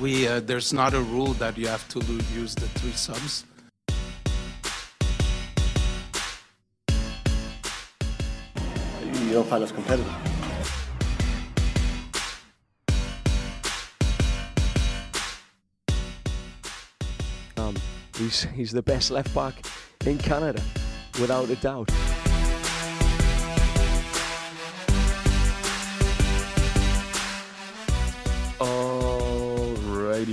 We uh, there's not a rule that you have to lo- use the three subs. You don't find us competitive. Um, he's he's the best left back in Canada, without a doubt.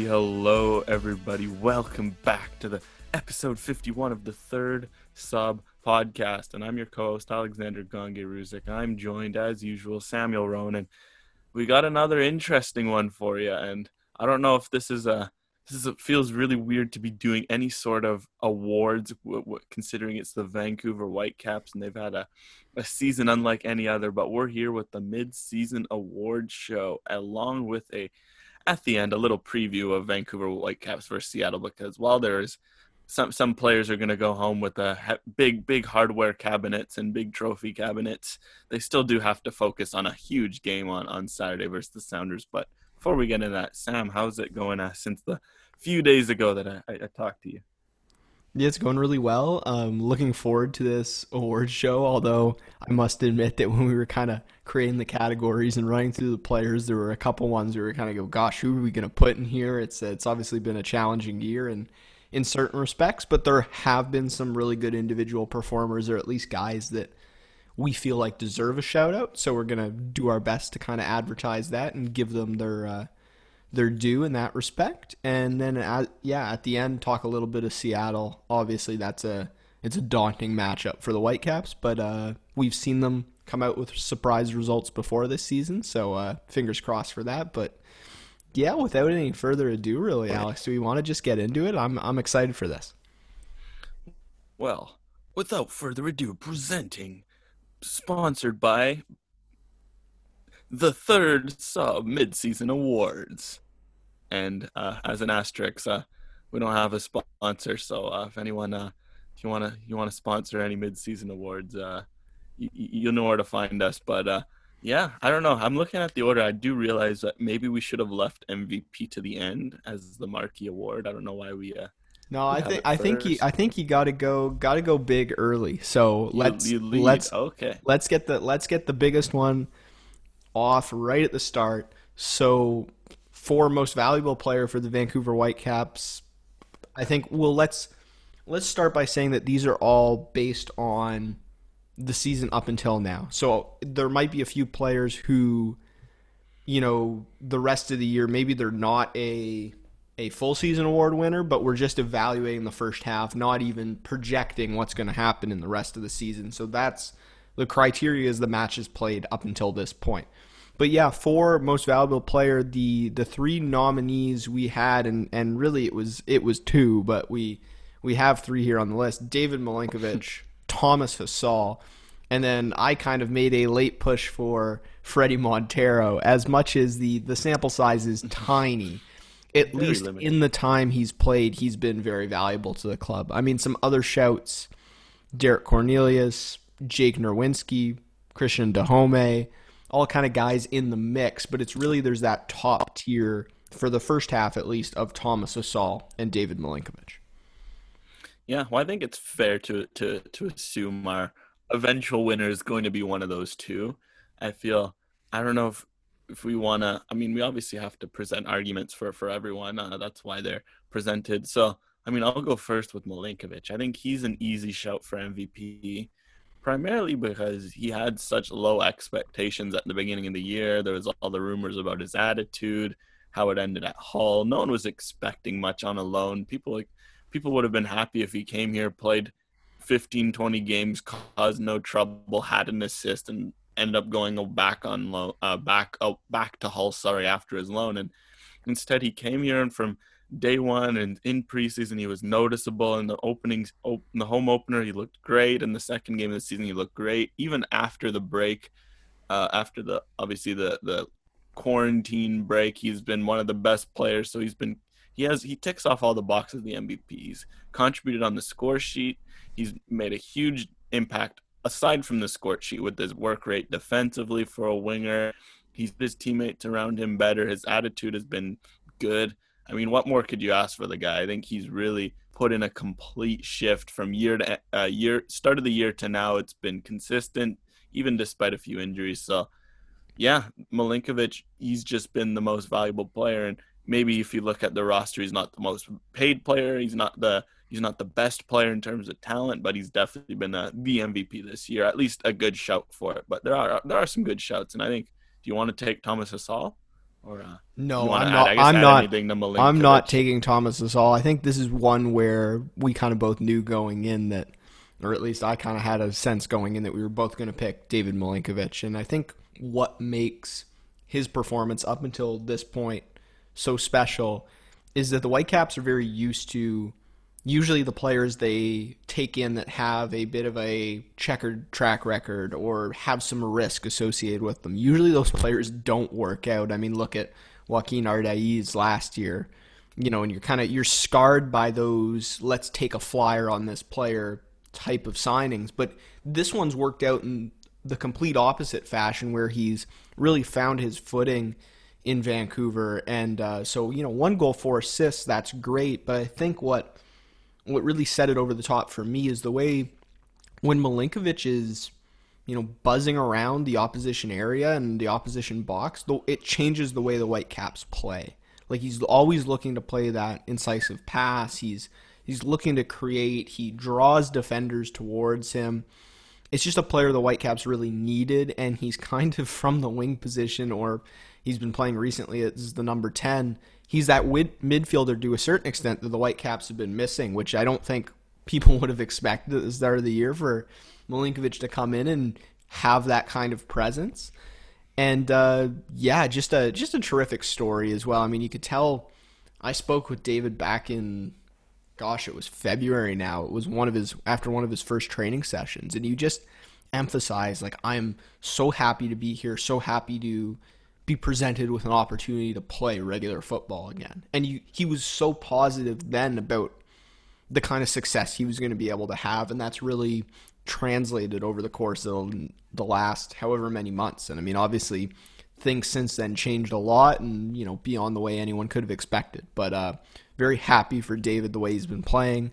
Hello everybody. Welcome back to the episode 51 of the third sub podcast. And I'm your co-host Alexander Gangué-Ruzic. I'm joined as usual, Samuel Ronan. We got another interesting one for you, and I don't know if this is a this is a, feels really weird to be doing any sort of awards, w- w- considering it's the Vancouver Whitecaps and they've had a, a season unlike any other. But we're here with the mid-season award show, along with a at the end a little preview of Vancouver Whitecaps versus Seattle because while there's some some players are going to go home with a big big hardware cabinets and big trophy cabinets, they still do have to focus on a huge game on on Saturday versus the Sounders. But before we get into that, Sam, how's it going uh, since the few days ago that I, I, I talked to you? Yeah, it's going really well. Um, looking forward to this awards show. Although I must admit that when we were kind of creating the categories and running through the players, there were a couple ones we were kind of go, "Gosh, who are we going to put in here?" It's it's obviously been a challenging year and in certain respects, but there have been some really good individual performers, or at least guys that we feel like deserve a shout out. So we're gonna do our best to kind of advertise that and give them their uh, their due in that respect. And then, at, yeah, at the end, talk a little bit of Seattle. Obviously, that's a it's a daunting matchup for the Whitecaps, but uh, we've seen them come out with surprise results before this season, so uh, fingers crossed for that. But yeah, without any further ado, really, Alex, do we want to just get into it? I'm I'm excited for this. Well, without further ado, presenting, sponsored by the third sub mid-season awards. And uh, as an asterisk, uh, we don't have a sponsor, so uh, if anyone, uh, if you wanna you wanna sponsor any mid-season awards, uh, you, you'll know where to find us. But uh, yeah, I don't know. I'm looking at the order. I do realize that maybe we should have left MVP to the end as the marquee award. I don't know why we. Uh, No, I think I think you first. I think you got to go got to go big early. So you- let's you let's okay. let's get the let's get the biggest one off right at the start. So for most valuable player for the Vancouver Whitecaps, I think well let's let's start by saying that these are all based on the season up until now. So there might be a few players who you know the rest of the year maybe they're not a a full season award winner, but we're just evaluating the first half, not even projecting what's going to happen in the rest of the season. So that's the criteria is the matches played up until this point. But yeah, for most valuable player, the the three nominees we had, and and really it was it was two, but we we have three here on the list: David Milinkovic, Thomas Hasal, and then I kind of made a late push for Fredy Montero. As much as the the sample size is tiny, at Very least limited. in the time he's played, he's been very valuable to the club. I mean, some other shouts: Derek Cornelius, Jake Nerwinski, Cristian Dajome, all kind of guys in the mix. But it's really there's that top tier for the first half at least of Thomas Hasal and David Milinkovic. Yeah, well, I think it's fair to to to assume our eventual winner is going to be one of those two. I feel I don't know if if we want to. I mean, we obviously have to present arguments for for everyone. Uh, that's why they're presented. So, I mean, I'll go first with Milinkovic. I think he's an easy shout for MVP, primarily because he had such low expectations at the beginning of the year. There was all the rumors about his attitude, how it ended at Hull. No one was expecting much on a loan. People like people would have been happy if he came here, played 15, 20 games, caused no trouble, had an assist, and ended up going back on loan, uh, back oh, back to Hull. Sorry, after his loan, and instead he came here and from day one and in preseason he was noticeable. In the openings, op- the home opener, he looked great. In the second game of the season, he looked great. Even after the break, uh, after the obviously the the quarantine break, he's been one of the best players. So he's been he has he ticks off all the boxes the MVP. He's contributed on the score sheet. He's made a huge impact aside from the score sheet with his work rate defensively for a winger. He's his teammates around him better. His attitude has been good. I mean, what more could you ask for the guy? I think he's really put in a complete shift from year to uh, year, start of the year to now. It's been consistent, even despite a few injuries. So, yeah, Milinkovic, he's just been the most valuable player. And maybe if you look at the roster, he's not the most paid player. He's not the he's not the best player in terms of talent, but he's definitely been the, the MVP this year. At least a good shout for it. But there are there are some good shouts, and I think. Do you want to take Thomas Hasal? Or uh, no, I'm not. I'm not. I'm not taking Thomas all. I think this is one where we kind of both knew going in that, or at least I kind of had a sense going in that we were both going to pick David Milinkovic. And I think what makes his performance up until this point so special is that the Whitecaps are very used to usually the players they take in that have a bit of a checkered track record or have some risk associated with them. Usually those players don't work out. I mean, look at Joaquin Ardaiz last year. You know, and you're kind of you're scarred by those let's take a flyer on this player type of signings, but this one's worked out in the complete opposite fashion where he's really found his footing in Vancouver and uh, so you know, one goal, four assists, that's great, but I think what what really set it over the top for me is the way when Milinkovic is, you know, buzzing around the opposition area and the opposition box, though it changes the way the Whitecaps play. Like he's always looking to play that incisive pass. He's he's looking to create. He draws defenders towards him. It's just a player the Whitecaps really needed, and he's kind of from the wing position, or he's been playing recently as the number ten he's that mid- midfielder to a certain extent that the Whitecaps have been missing, which I don't think people would have expected at the start of the year for Milinkovic to come in and have that kind of presence. And uh, yeah, just a just a terrific story as well. I mean, you could tell. I spoke with David back in, gosh, it was February now. It was one of his after one of his first training sessions, and you just emphasize like I'm so happy to be here, so happy to be presented with an opportunity to play regular football again. And you, he was so positive then about the kind of success he was going to be able to have, and that's really translated over the course of the last however many months. And I mean, obviously, things since then changed a lot, and you know, beyond the way anyone could have expected. But uh, very happy for David the way he's been playing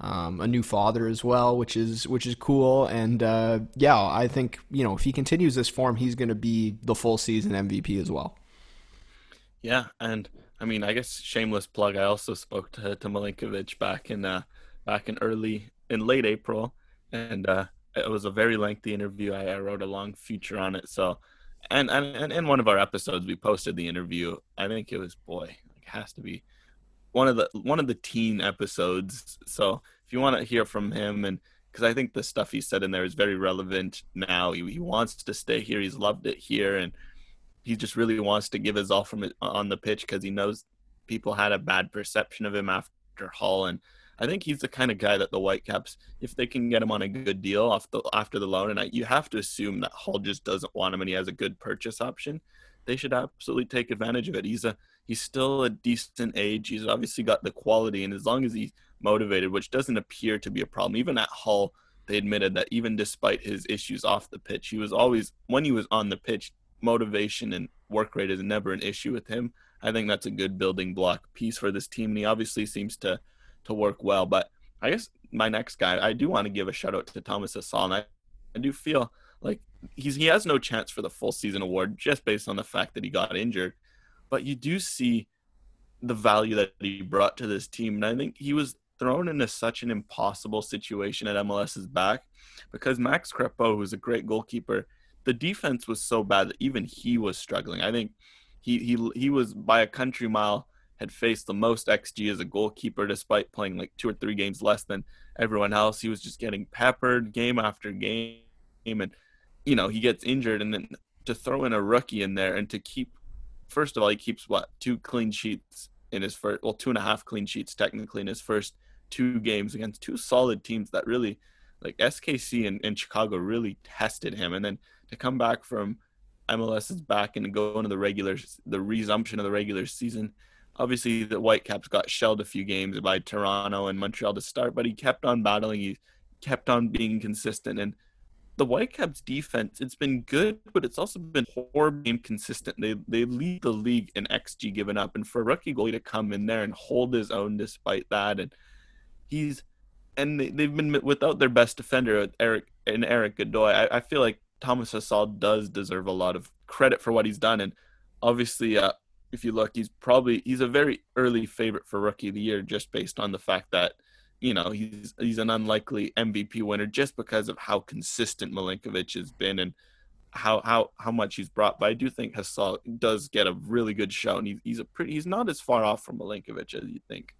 um, a new father as well, which is which is cool. And uh, yeah, I think you know if he continues this form, he's going to be the full season MVP as well. Yeah, and I mean, I guess shameless plug. I also spoke to to Milinkovic back in uh, back in early in late April, and uh, it was a very lengthy interview. I, I wrote a long feature on it. So, and and and in one of our episodes, we posted the interview. I think it was boy, it has to be one of the one of the teen episodes. So if you want to hear from him, and because I think the stuff he said in there is very relevant now. He, he wants to stay here. He's loved it here, and he just really wants to give his all from it on the pitch because he knows people had a bad perception of him after Hull, and I think he's the kind of guy that the Whitecaps, if they can get him on a good deal off the after the loan, and I, you have to assume that Hull just doesn't want him, and he has a good purchase option. They should absolutely take advantage of it. He's a he's still a decent age. He's obviously got the quality, and as long as he's motivated, which doesn't appear to be a problem, even at Hull, they admitted that even despite his issues off the pitch, he was always when he was on the pitch, motivation and work rate is never an issue with him. I think that's a good building block piece for this team, and he obviously seems to to work well. But I guess my next guy, I do want to give a shout out to Thomas Hasal, and I, I do feel like he's he has no chance for the full season award just based on the fact that he got injured but you do see the value that he brought to this team. And I think he was thrown into such an impossible situation at MLS's back because Max Crepeau, who's a great goalkeeper, the defense was so bad that even he was struggling. I think he he he was by a country mile had faced the most XG as a goalkeeper despite playing like two or three games less than everyone else. He was just getting peppered game after game and you know, he gets injured and then to throw in a rookie in there and to keep first of all, he keeps what two clean sheets in his first, well, two and a half clean sheets technically in his first two games against two solid teams that really, like SKC and, and Chicago, really tested him. And then to come back from MLS's back and go into the regular, the resumption of the regular season. Obviously, the Whitecaps got shelled a few games by Toronto and Montreal to start, but he kept on battling. He kept on being consistent, and the Whitecaps defense, it's been good, but it's also been horribly inconsistent. They they lead the league in XG given up, and for a rookie goalie to come in there and hold his own despite that, and he's and they, they've been without their best defender, Erik and Erik Godoy. I, I feel like Thomas Hasal does deserve a lot of credit for what he's done, and obviously, uh, if you look, he's probably he's a very early favorite for rookie of the year just based on the fact that you know he's he's an unlikely MVP winner just because of how consistent Milinkovic has been and how how how much he's brought. But I do think Hasal does get a really good show, and he, he's a pretty he's not as far off from Milinkovic as you think.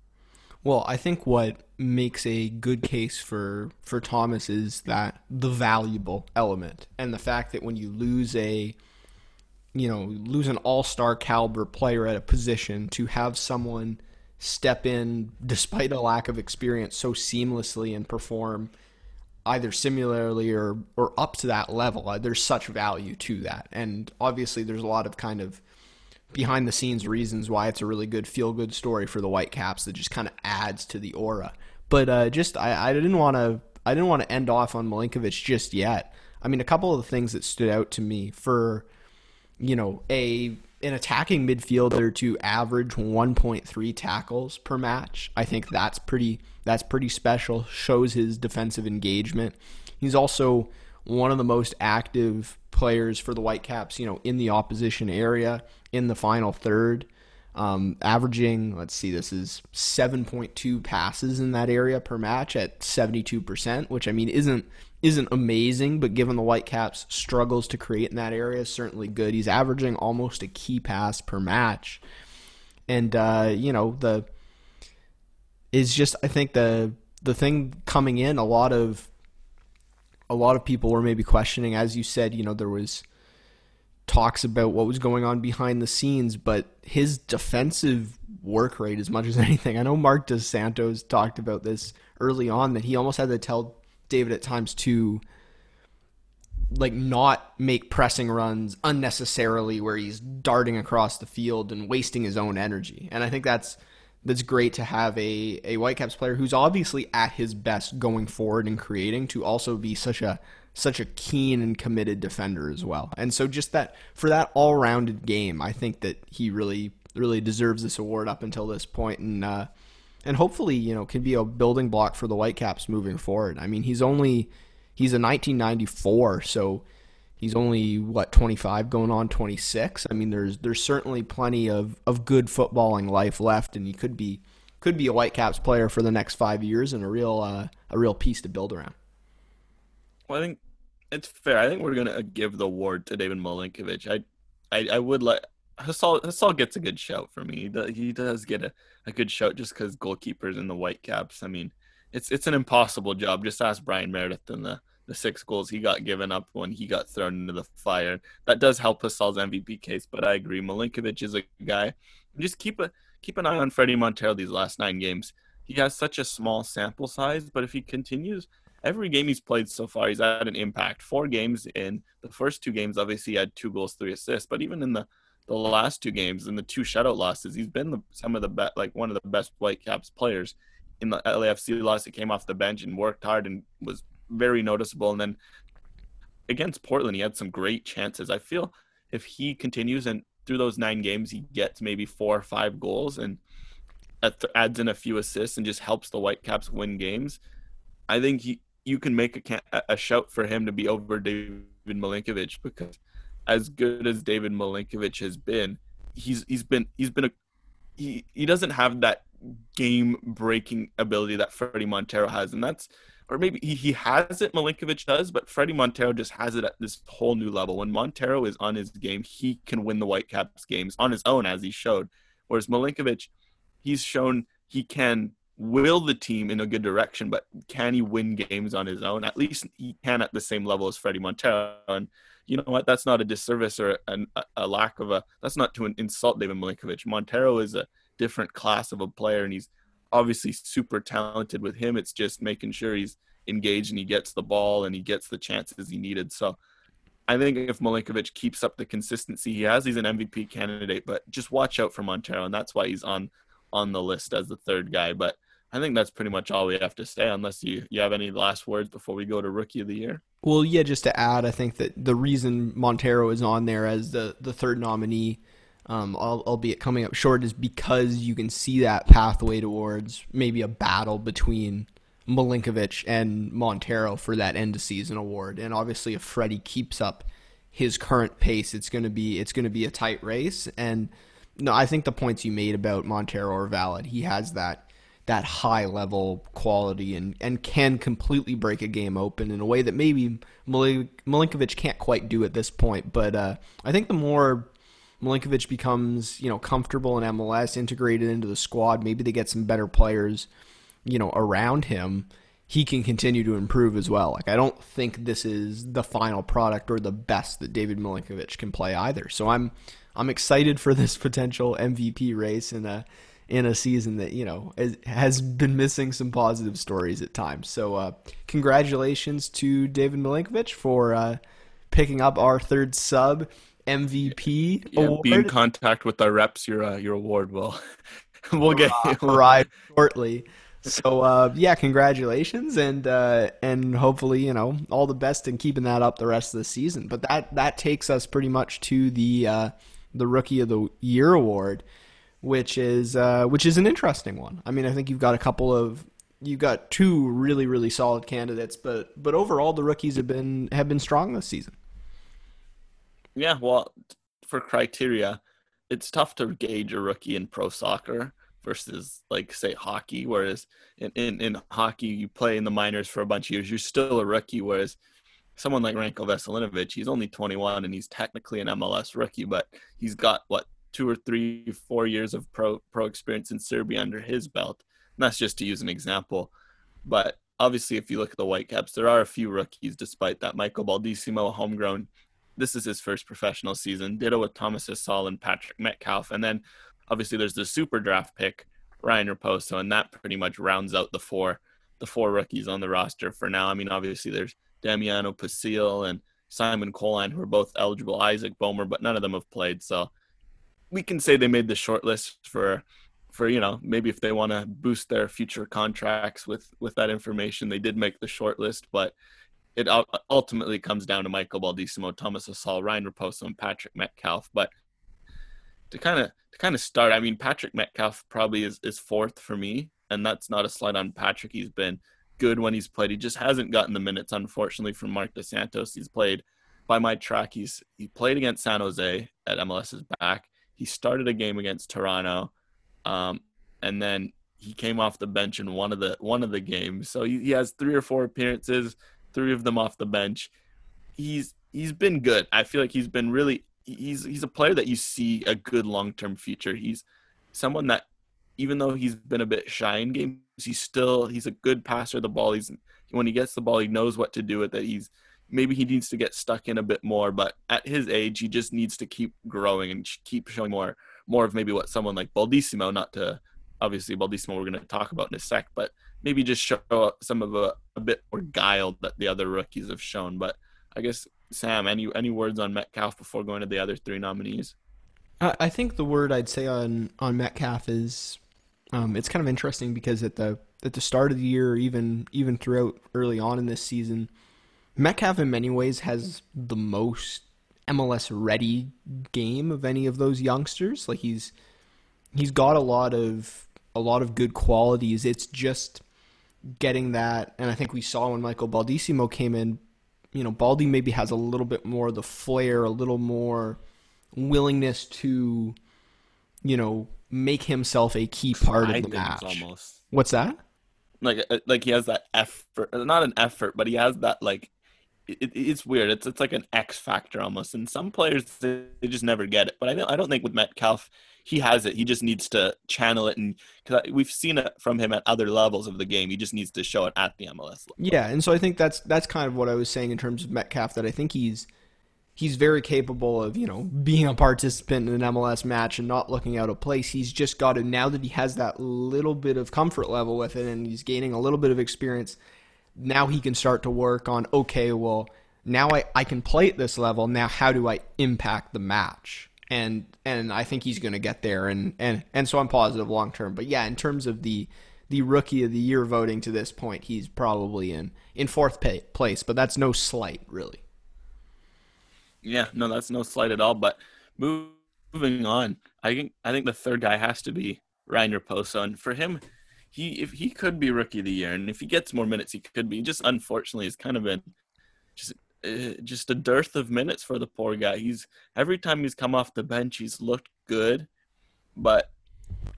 Well, I think what makes a good case for for Thomas is that the valuable element and the fact that when you lose a you know lose an all-star caliber player at a position to have someone step in despite a lack of experience so seamlessly and perform either similarly or or up to that level. Uh, there's such value to that, and obviously there's a lot of kind of behind the scenes reasons why it's a really good feel good story for the Whitecaps that just kind of adds to the aura. But uh, just I, I didn't want to I didn't want to end off on Milinkovic just yet. I mean, a couple of the things that stood out to me for you know a an attacking midfielder to average 1.3 tackles per match. I think that's pretty that's pretty special. Shows his defensive engagement. He's also one of the most active players for the Whitecaps, you know, in the opposition area in the final third. Um, averaging, let's see, this is 7.2 passes in that area per match at 72%, which I mean isn't isn't amazing, but given the Whitecaps' struggles to create in that area, is certainly good. He's averaging almost a key pass per match, and uh, you know the is just I think the the thing coming in a lot of a lot of people were maybe questioning, as you said, you know there was talks about what was going on behind the scenes, but his defensive work rate as much as anything. I know Marc Dos Santos talked about this early on that he almost had to tell David at times to like not make pressing runs unnecessarily where he's darting across the field and wasting his own energy. And I think that's that's great to have a a Whitecaps player who's obviously at his best going forward and creating to also be such a such a keen and committed defender as well. And so just that for that all-rounded game, I think that he really really deserves this award up until this point and uh and hopefully, you know, can be a building block for the Whitecaps moving forward. I mean, he's only he's a 1994, so he's only what 25 going on 26. I mean, there's there's certainly plenty of of good footballing life left and he could be could be a Whitecaps player for the next 5 years and a real uh, a real piece to build around. Well, I think it's fair. I think we're gonna uh, give the award to David Milinkovic. I, I, I would like Hasal. Hasal gets a good shout for me. He does, get a, a good shout just because goalkeepers in the Whitecaps. I mean, it's it's an impossible job. Just ask Bryan Meredith and the the six goals he got given up when he got thrown into the fire. That does help Hasal's MVP case. But I agree, Milinkovic is a guy. Just keep a keep an eye on Fredy Montero these last nine games. He has such a small sample size, but if he continues every game he's played so far, he's had an impact. Four games in the first two games, obviously, he had two goals, three assists. But even in the the last two games and the two shutout losses, he's been the, some of the best, like one of the best Whitecaps players in the LAFC loss. He came off the bench and worked hard and was very noticeable. And then against Portland, he had some great chances. I feel if he continues and through those nine games, he gets maybe four or five goals and adds in a few assists and just helps the Whitecaps win games. I think he you can make a, a shout for him to be over David Milinkovic because as good as David Milinkovic has been, he's he's been he's been a he he doesn't have that game breaking ability that Fredy Montero has, and that's or maybe he, he has it, Milinkovic does, but Fredy Montero just has it at this whole new level. When Montero is on his game, he can win the Whitecaps games on his own, as he showed. Whereas Milinkovic, he's shown he can will the team in a good direction, but can he win games on his own? At least he can at the same level as Fredy Montero. And you know what? That's not a disservice or an, a lack of a. That's not to insult David Milinkovic. Montero is a different class of a player, and he's obviously super talented. With him, it's just making sure he's engaged and he gets the ball and he gets the chances he needed. So. I think if Milinkovic keeps up the consistency he has, he's an MVP candidate. But just watch out for Montero, and that's why he's on on the list as the third guy. But I think that's pretty much all we have to say, unless you, you have any last words before we go to rookie of the year. Well, yeah, just to add, I think that the reason Montero is on there as the, the third nominee, um, albeit coming up short, is because you can see that pathway towards maybe a battle between Milinkovic and Montero for that end of season award. And obviously, if Freddie keeps up his current pace, it's going to be it's going to be a tight race. And no, I think the points you made about Montero are valid. He has that that high level quality and, and can completely break a game open in a way that maybe Milinkovic can't quite do at this point. But uh, I think the more Milinkovic becomes you know comfortable in MLS, integrated into the squad, maybe they get some better players, you know, around him. He can continue to improve as well. Like I don't think this is the final product or the best that David Milinkovic can play either. So I'm I'm excited for this potential MVP race and a in a season that you know has been missing some positive stories at times. So, uh, congratulations to David Milinkovic for uh, picking up our third sub MVP yeah, award. Be in contact with our reps. Your uh, your award will we'll get right shortly. So uh, yeah, congratulations and uh, and hopefully you know all the best in keeping that up the rest of the season. But that that takes us pretty much to the uh, the Rookie of the Year award which is uh, which is an interesting one. I mean, I think you've got a couple of you've got two really really solid candidates, but but overall the rookies have been have been strong this season. Yeah, well, for criteria, it's tough to gauge a rookie in pro soccer versus like say hockey. Whereas in, in, in hockey, you play in the minors for a bunch of years, you're still a rookie. Whereas someone like Ranko Veselinovic, he's only 21 and he's technically an MLS rookie, but he's got what two or three, four years of pro pro experience in Serbia under his belt. And that's just to use an example. But obviously, if you look at the Whitecaps, there are a few rookies. Despite that, Michael Baldisimo, homegrown, this is his first professional season. Ditto with Thomas Hasal and Patrick Metcalf, and then obviously there's the super draft pick Ryan Raposo, and that pretty much rounds out the four the four rookies on the roster for now. I mean, obviously there's Damiano Pecile and Simon Colyn, who are both eligible, Isaac Boehmer, but none of them have played. So we can say they made the short list for for you know maybe if they want to boost their future contracts with with that information they did make the short list but it ultimately comes down to Michael Baldisimo, Thomas Hasal, Ryan Raposo, and Patrick Metcalf. But to kind of to kind of start, I mean Patrick Metcalf probably is, is fourth for me, and that's not a slight on Patrick. He's been good when he's played. He just hasn't gotten the minutes, unfortunately, from Marc Dos Santos. He's played by my track. He's he played against San Jose at MLS's back. He started a game against Toronto, um, and then he came off the bench in one of the one of the games. So he, he has three or four appearances, three of them off the bench. He's he's been good. I feel like he's been really he's he's a player that you see a good long term future. He's someone that even though he's been a bit shy in games, he's still he's a good passer of the ball. He's when he gets the ball, he knows what to do with it. He's maybe he needs to get stuck in a bit more but at his age he just needs to keep growing and keep showing more more of maybe what someone like Baldisimo not to obviously Baldisimo we're going to talk about in a sec but maybe just show some of a, a bit more guile that the other rookies have shown. But I guess Sam any any words on Metcalf before going to the other three nominees? I think the word I'd say on on Metcalf is um, it's kind of interesting because at the at the start of the year even even throughout early on in this season Metcalf, in many ways, has the most MLS ready game of any of those youngsters. Like he's he's got a lot of a lot of good qualities. It's just getting that, and I think we saw when Michael Baldisimo came in. You know, Baldy maybe has a little bit more of the flair, a little more willingness to, you know, make himself a key part of the match. Almost. What's that? Like, uh, like he has that effort, not an effort, but he has that like it, it's weird. It's it's like an X factor almost. And some players they, just never get it. But I don't I don't think with Metcalf he has it. He just needs to channel it, and because we've seen it from him at other levels of the game. He just needs to show it at the MLS level. Yeah, and so I think that's that's kind of what I was saying in terms of Metcalf. That I think he's he's very capable of you know being a participant in an MLS match and not looking out of place. He's just got to now that he has that little bit of comfort level with it, and he's gaining a little bit of experience now he can start to work on okay, well, now I, I can play at this level. Now how do I impact the match? And and I think he's going to get there and and and so I'm positive long term. But yeah, in terms of the the rookie of the year voting to this point, he's probably in in fourth pay, place. But that's no slight, really. Yeah, no, that's no slight at all. But moving on, I think I think the third guy has to be Ryan Raposo, and for him, he if he could be rookie of the year, and if he gets more minutes, he could be. Just unfortunately, it's kind of been just uh, just a dearth of minutes for the poor guy. He's every time he's come off the bench, he's looked good, but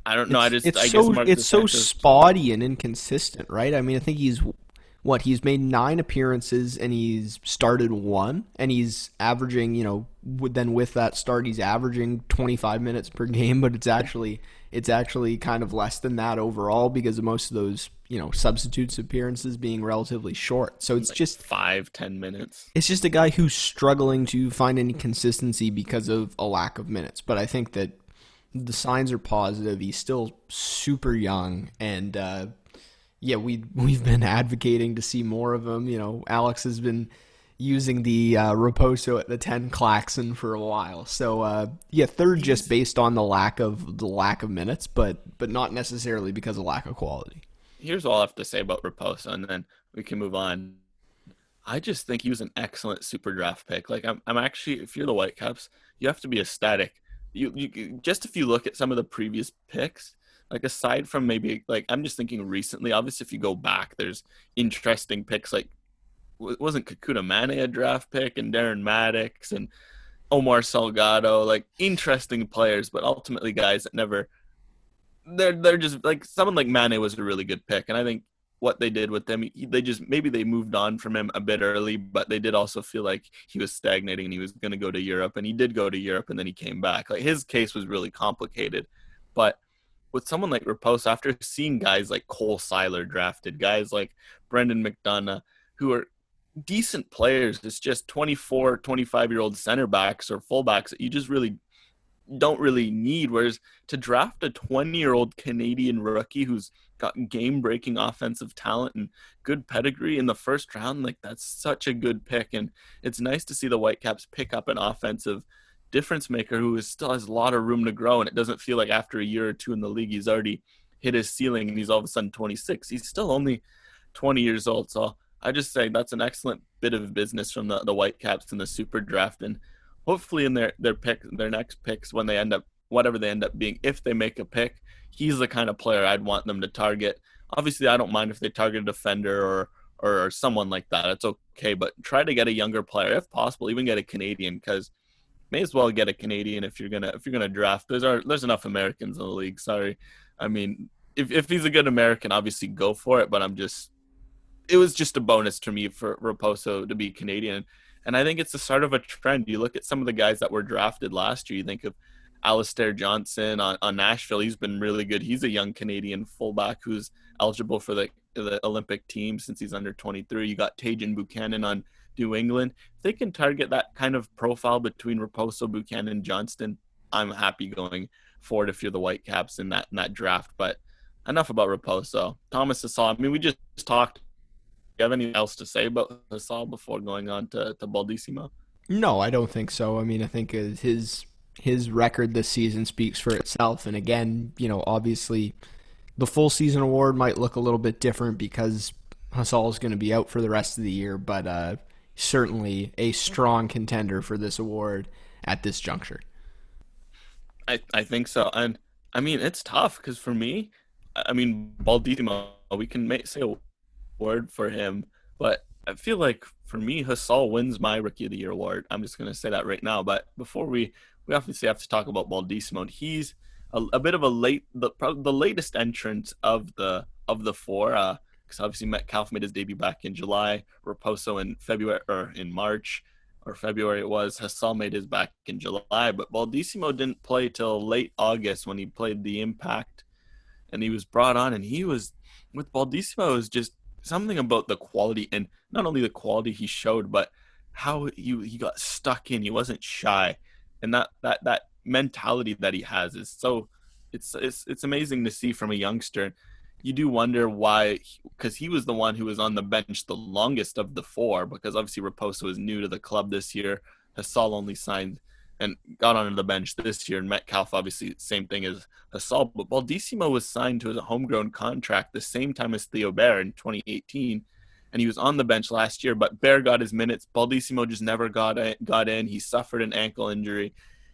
I don't know. It's, I just it's I so it's so spotty and inconsistent, right? I mean, I think he's what he's made nine appearances and he's started one, and he's averaging, you know, then with that start, he's averaging 25 minutes per game, but it's actually it's actually kind of less than that overall because of most of those, you know, substitutes appearances being relatively short. So it's like just five ten minutes. it's just a guy who's struggling to find any consistency because of a lack of minutes. But I think that the signs are positive. He's still super young, and uh, yeah, we we've been advocating to see more of him. You know, Alex has been using the uh, Raposo at the ten klaxon for a while. So uh, yeah, third just based on the lack of the lack of minutes, but but not necessarily because of lack of quality. Here's all I have to say about Raposo, and then we can move on. I just think he was an excellent super draft pick. Like I'm, I'm actually, if you're the Whitecaps, you have to be ecstatic. You, you just if you look at some of the previous picks, like aside from maybe like I'm just thinking recently. Obviously, if you go back, there's interesting picks like wasn't Kekuta Manneh a draft pick and Darren Mattocks and Omar Salgado, like interesting players, but ultimately guys that never they're they're just like someone like Manneh was a really good pick, and I think what they did with them, they just maybe they moved on from him a bit early, but they did also feel like he was stagnating and he was going to go to Europe, and he did go to Europe, and then he came back. Like his case was really complicated, but with someone like Raposo, after seeing guys like Cole Seiler drafted, guys like Brendan McDonough, who are decent players, it's just 24, 25 year old center backs or fullbacks that you just really don't really need. Whereas to draft a 20 year old Canadian rookie who's got game breaking offensive talent and good pedigree in the first round, like that's such a good pick. And it's nice to see the Whitecaps pick up an offensive difference maker who is, still has a lot of room to grow. And it doesn't feel like after a year or two in the league, he's already hit his ceiling and he's all of a sudden 26. He's still only 20 years old. So I just say that's an excellent bit of business from the, the Whitecaps in the super draft. And hopefully in their their pick their next picks when they end up whatever they end up being if they make a pick he's the kind of player i'd want them to target obviously i don't mind if they target a defender or or, or someone like that it's okay but try to get a younger player if possible even get a canadian because may as well get a canadian if you're gonna if you're gonna draft there's are there's enough americans in the league sorry i mean if, if he's a good american obviously go for it but i'm just it was just a bonus to me for raposo to be canadian and I think it's the start of a trend. You look at some of the guys that were drafted last year. You think of Alistair Johnston on, on Nashville. He's been really good. He's a young Canadian fullback who's eligible for the, the Olympic team since he's under 23. You got Tajon Buchanan on New England. If they can target that kind of profile between Raposo, Buchanan, Johnston, I'm happy going forward if you're the Whitecaps in that in that draft. But enough about Raposo. Thomas Hasal. I mean, we just talked Do you have anything else to say about Hasal before going on to, to Baldisimo? No, I don't think so. I mean, I think uh, his his record this season speaks for itself. And again, you know, obviously, the full season award might look a little bit different because Hasal is going to be out for the rest of the year. But uh, certainly a strong contender for this award at this juncture. I, I think so. And I mean, it's tough because for me, I mean, Baldisimo, we can make, say a word for him, but I feel like for me, Hasal wins my Rookie of the Year award. I'm just going to say that right now. But before we, we obviously have to talk about Baldisimo. He's a, a bit of a late, the probably the latest entrant of the of the four. Uh, because obviously Metcalf made his debut back in July, Raposo in February or in March or February it was. Hasal made his back in July, but Baldisimo didn't play till late August when he played the Impact, and he was brought on, and he was with Baldisimo is just something about the quality and not only the quality he showed, but how he he got stuck in. He wasn't shy, and that that that mentality that he has is so it's it's it's amazing to see from a youngster. You do wonder why, because he was the one who was on the bench the longest of the four. Because obviously Raposo is new to the club this year. Hasal only signed and got onto the bench this year. And Metcalf, obviously, same thing as Hasal. But Baldisimo was signed to a homegrown contract the same time as Theo Bair in 2018, and he was on the bench last year. But Bair got his minutes. Baldisimo just never got got in. He suffered an ankle injury.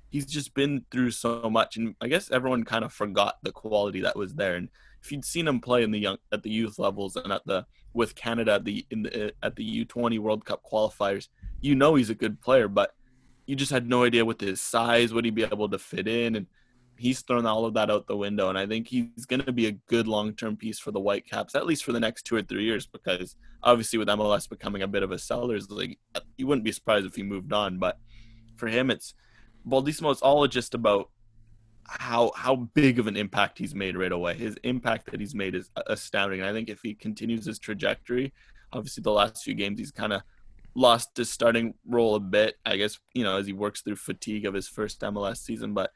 He's just been through so much, and I guess everyone kind of forgot the quality that was there. And if you'd seen him play in the young at the youth levels and at the with Canada at the in the at the U20 World Cup qualifiers, you know he's a good player, but you just had no idea with his size would he be able to fit in? And he's thrown all of that out the window and i think he's going to be a good long-term piece for the whitecaps at least for the next two or three years because obviously with mls becoming a bit of a sellers league you wouldn't be surprised if he moved on but for him it's baldisimo it's all just about how how big of an impact he's made right away his impact that he's made is astounding and i think if he continues his trajectory obviously the last few games he's kind of lost his starting role a bit, I guess, you know, as he works through fatigue of his first MLS season. But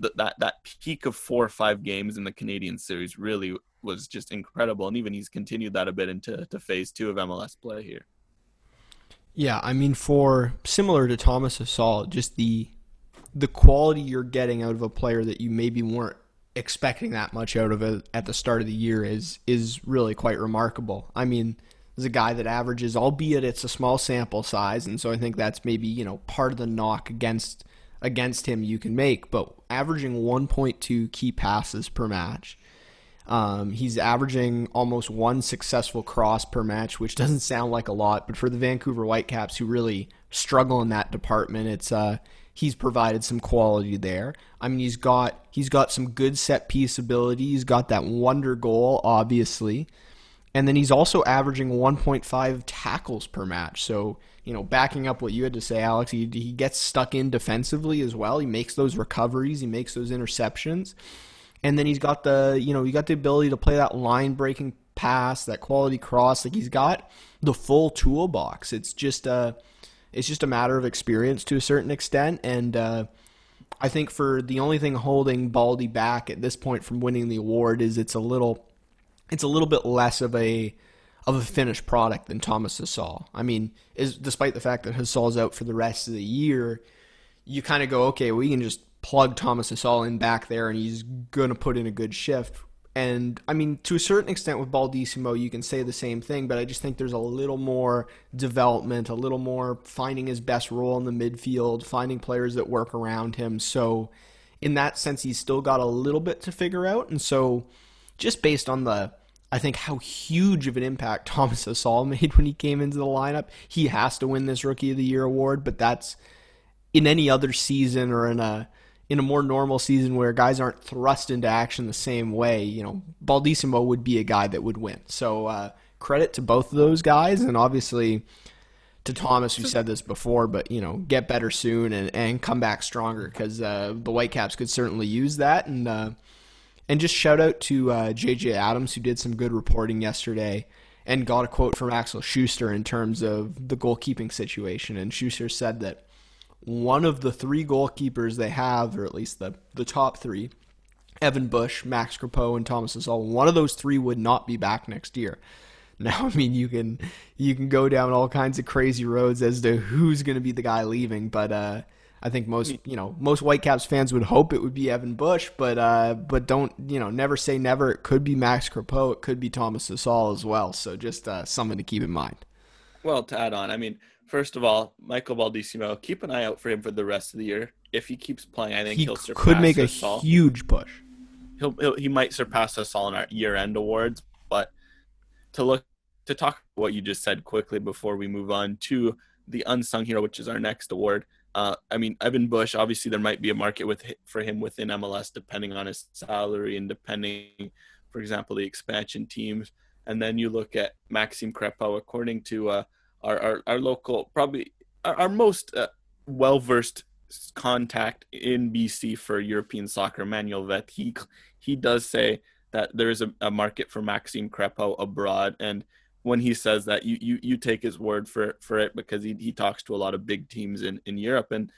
th- that that peak of four or five games in the Canadian series really was just incredible. And even he's continued that a bit into to phase two of MLS play here. Yeah, I mean, for similar to Thomas Hasal, just the the quality you're getting out of a player that you maybe weren't expecting that much out of at the start of the year is is really quite remarkable. I mean, is a guy that averages, albeit it's a small sample size, and so I think that's maybe you know part of the knock against against him you can make. But averaging 1.2 key passes per match, um, he's averaging almost one successful cross per match, which doesn't sound like a lot, but for the Vancouver Whitecaps who really struggle in that department, it's uh, he's provided some quality there. I mean, he's got he's got some good set piece ability. He's got that wonder goal, obviously. And then he's also averaging 1.5 tackles per match. So, you know, backing up what you had to say, Alex, he, he gets stuck in defensively as well. He makes those recoveries, he makes those interceptions. And then he's got the, you know, he got the ability to play that line breaking pass, that quality cross. Like he's got the full toolbox. It's just a, it's just a matter of experience to a certain extent. And, uh, I think for the only thing holding Baldy back at this point from winning the award is it's a little it's a little bit less of a of a finished product than Thomas Hasal. I mean, is despite the fact that Hasal's out for the rest of the year, you kind of go, okay, we can just plug Thomas Hasal in back there, and he's gonna put in a good shift. And I mean, to a certain extent, with Baldisimo, you can say the same thing, but I just think there's a little more development, a little more finding his best role in the midfield, finding players that work around him. So, in that sense, he's still got a little bit to figure out. And so, just based on the I think how huge of an impact Thomas Hasal made when he came into the lineup. He has to win this Rookie of the Year award, but that's in any other season or in a in a more normal season where guys aren't thrust into action the same way. You know, Baldisimo would be a guy that would win. So uh, credit to both of those guys, and obviously to Thomas, who said this before, but you know, get better soon and, and come back stronger because uh, the Whitecaps could certainly use that. And uh, and just shout out to uh, JJ Adams, who did some good reporting yesterday and got a quote from Axel Schuster in terms of the goalkeeping situation. And Schuster said that one of the three goalkeepers they have, or at least the, the top three, Evan Bush, Max Crepeau, and Thomas Hasal, one of those three would not be back next year. Now, I mean, you can you can go down all kinds of crazy roads as to who's going to be the guy leaving, but uh, I think most you know most Whitecaps fans would hope it would be Evan Bush, but uh, but don't you know never say never. It could be Max Crepeau, it could be Thomas Hasal as well. So just uh, something to keep in mind. Well, to add on, I mean, first of all, Michael Baldisimo, keep an eye out for him for the rest of the year. If he keeps playing, I think he will surpass could make a huge push. He'll, he'll he might surpass us all in our year-end awards. But to look to talk what you just said quickly before we move on to the unsung hero, which is our next award. Uh, I mean, Evan Bush. Obviously, there might be a market with for him within MLS, depending on his salary and depending, for example, the expansion teams. And then you look at Maxime Crepeau. According to uh, our, our, our local, probably our, our most uh, well versed contact in BC for European soccer, Manuel Veth, he he does say that there is a, a market for Maxime Crepeau abroad, and when he says that you you you take his word for for it because he, he talks to a lot of big teams in in Europe. And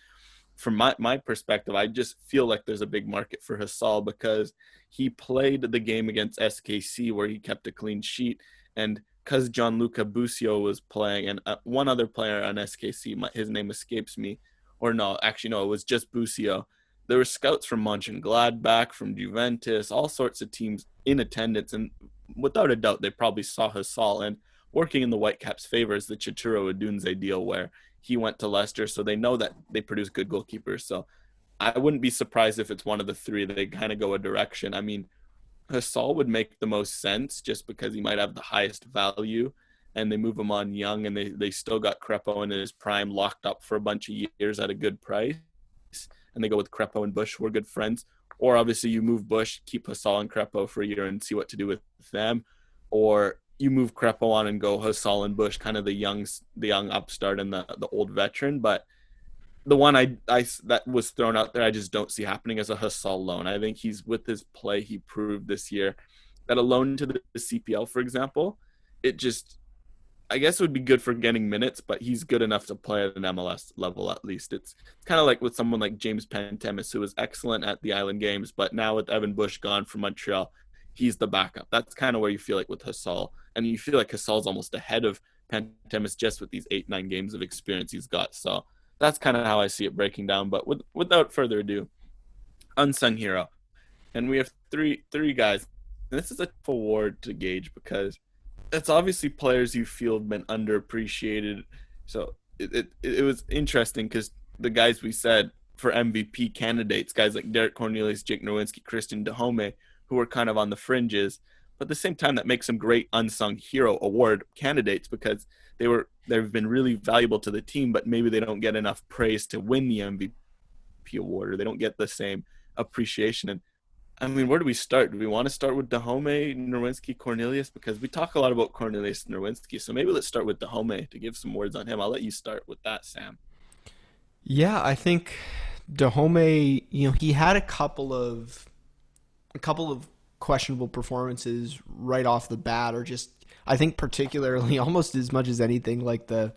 from my, my perspective I just feel like there's a big market for Hasal because he played the game against SKC where he kept a clean sheet. And because Gianluca Busio was playing and uh, one other player on SKC my, his name escapes me or no, actually no, it was just Busio. There were scouts from Mönchengladbach, from Juventus, all sorts of teams in attendance, and without a doubt, they probably saw Hasal and working in the Whitecaps' favor is the Chituru Odunze deal, where he went to Leicester, so they know that they produce good goalkeepers. So I wouldn't be surprised if it's one of the three. They kind of go a direction. I mean, Hasal would make the most sense just because he might have the highest value and they move him on young and they, they still got Crépeau in his prime locked up for a bunch of years at a good price. And they go with Crépeau and Bush, who are good friends. Or obviously you move Bush, keep Hasal and Crépeau for a year and see what to do with them. Or you move Crépeau on and go Hasal and Bush, kind of the young the young upstart and the the old veteran. But the one I, I that was thrown out there, I just don't see happening as a Hasal loan. I think he's with his play he proved this year that a loan to the, the CPL, for example, it just I guess it would be good for getting minutes, but he's good enough to play at an MLS level at least. It's, it's kind of like with someone like James Pantemis, who was excellent at the Island Games, but now with Evan Bush gone from Montreal, he's the backup. That's kind of where you feel like with Hasal. And you feel like Hasal's almost ahead of Pantemis just with these eight, nine games of experience he's got. So that's kind of how I see it breaking down. But with, without further ado, unsung hero. And we have three three guys. And this is a tough award to gauge because it's obviously players you feel have been underappreciated. So it, it, it was interesting because the guys we said for MVP candidates, guys like Derek Cornelius, Jake Nerwinski, Cristian Dajome, who were kind of on the fringes. But at the same time, that makes them great unsung hero award candidates because they were they've been really valuable to the team, but maybe they don't get enough praise to win the MVP award, or they don't get the same appreciation. And I mean, where do we start? Do we want to start with Dajome, Nerwinski, Cornelius? Because we talk a lot about Cornelius Nerwinski. So maybe let's start with Dajome to give some words on him. I'll let you start with that, Sam. Yeah, I think Dajome, you know, he had a couple of a couple of questionable performances right off the bat, or just I think particularly almost as much as anything like the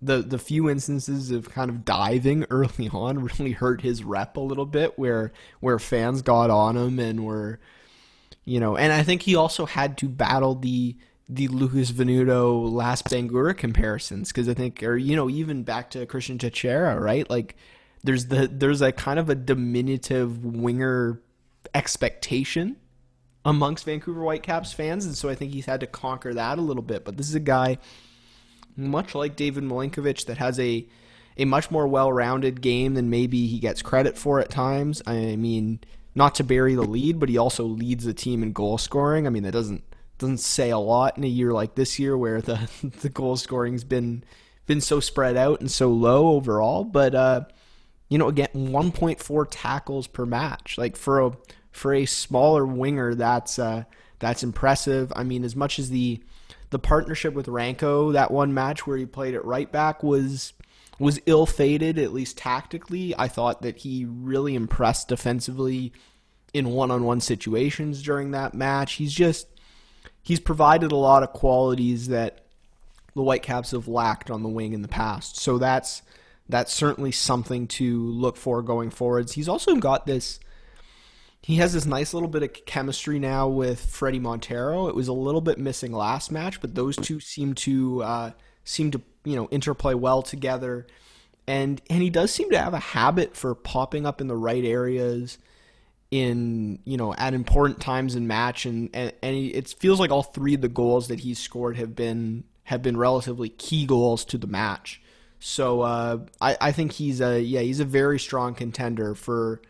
the the few instances of kind of diving early on really hurt his rep a little bit where where fans got on him and were you know and I think he also had to battle the the Lucas Venuto last Bangura comparisons because I think or you know even back to Cristian Techera right? Like there's the there's a kind of a diminutive winger expectation amongst Vancouver Whitecaps fans and so I think he's had to conquer that a little bit but this is a guy much like David Milinkovic, that has a a much more well-rounded game than maybe he gets credit for at times. I mean, not to bury the lead, but he also leads the team in goal scoring. I mean, that doesn't doesn't say a lot in a year like this year where the the goal scoring's been been so spread out and so low overall. But uh, you know, again, 1.4 tackles per match. Like for a for a smaller winger, that's uh, that's impressive. I mean, as much as the the partnership with Ranko, that one match where he played at right back was was ill fated, at least tactically. I thought that he really impressed defensively in one on one situations during that match. He's just he's provided a lot of qualities that the Whitecaps have lacked on the wing in the past. So that's that's certainly something to look for going forwards. He's also got this he has this nice little bit of chemistry now with Fredy Montero. It was a little bit missing last match, but those two seem to uh, seem to you know interplay well together, and and he does seem to have a habit for popping up in the right areas in you know at important times in match, and and, and he, it feels like all three of the goals that he's scored have been have been relatively key goals to the match. So uh, I I think he's a yeah he's a very strong contender for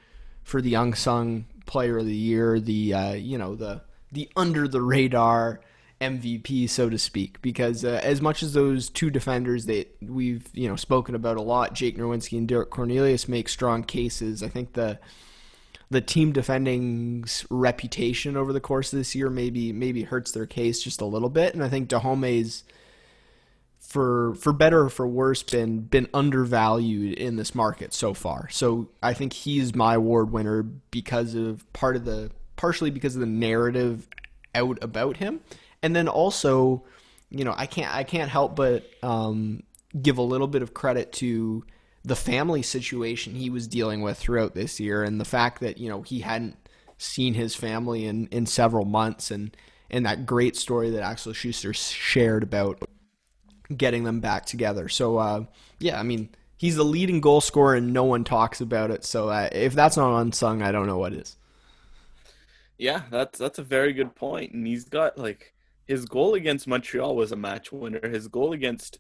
for the unsung player of the year, the uh, you know the the under the radar MVP, so to speak. Because uh, as much as those two defenders that we've you know spoken about a lot, Jake Nerwinski and Derek Cornelius make strong cases. I think the the team defending's reputation over the course of this year maybe maybe hurts their case just a little bit, and I think Dajome's for for better or for worse been been undervalued in this market so far. So I think he's my award winner because of part of the partially because of the narrative out about him, and then also, you know, I can't I can't help but um, give a little bit of credit to the family situation he was dealing with throughout this year, and the fact that you know he hadn't seen his family in in several months, and and that great story that Axel Schuster shared about getting them back together. So uh, yeah, I mean he's the leading goal scorer and no one talks about it. So uh, if that's not unsung, I don't know what is. Yeah, that's that's a very good point. And he's got like his goal against Montreal was a match winner. His goal against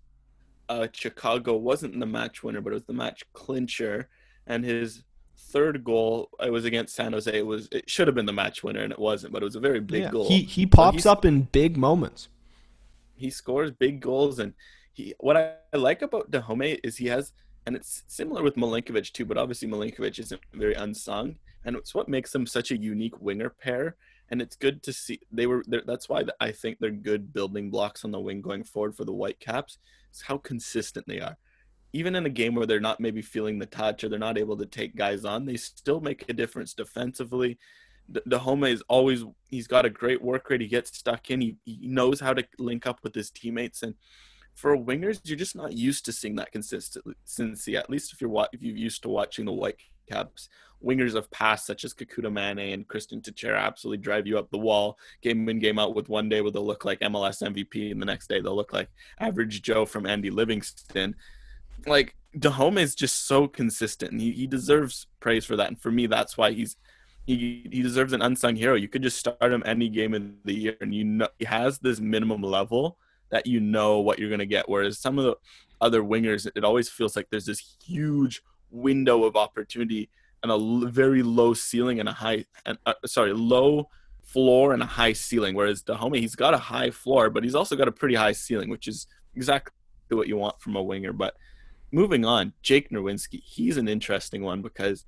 uh, Chicago wasn't the match winner, but it was the match clincher. And his third goal, it was against San Jose. It was it should have been the match winner, and it wasn't. But it was a very big Yeah, goal. He he pops up in big moments. He scores big goals and he what I like about Dajome is he has and it's similar with Milinkovic too, but obviously Milinkovic isn't very unsung and it's what makes them such a unique winger pair and it's good to see they were that's why I think they're good building blocks on the wing going forward for the Whitecaps It's how consistent they are. Even in a game where they're not maybe feeling the touch or they're not able to take guys on, they still make a difference defensively. D- Dajome is always he's got a great work rate. He gets stuck in. He, he knows how to link up with his teammates. And for wingers, you're just not used to seeing that consistency. At least if you're if you're used to watching the Whitecaps, wingers of past such as Kekuta Manneh and Cristian Techera absolutely drive you up the wall, game in game out. With one day where they'll look like MLS MVP, and the next day they'll look like average Joe from Andy Livingston. Like Dajome is just so consistent, and he, he deserves praise for that. And for me, that's why he's he he deserves an unsung hero. You could just start him any game of the year, and you know he has this minimum level that you know what you're gonna get. Whereas some of the other wingers, it always feels like there's this huge window of opportunity and a l- very low ceiling and a high and uh, sorry low floor and a high ceiling. Whereas Dajome, he's got a high floor, but he's also got a pretty high ceiling, which is exactly what you want from a winger. But moving on, Jake Nerwinski, he's an interesting one because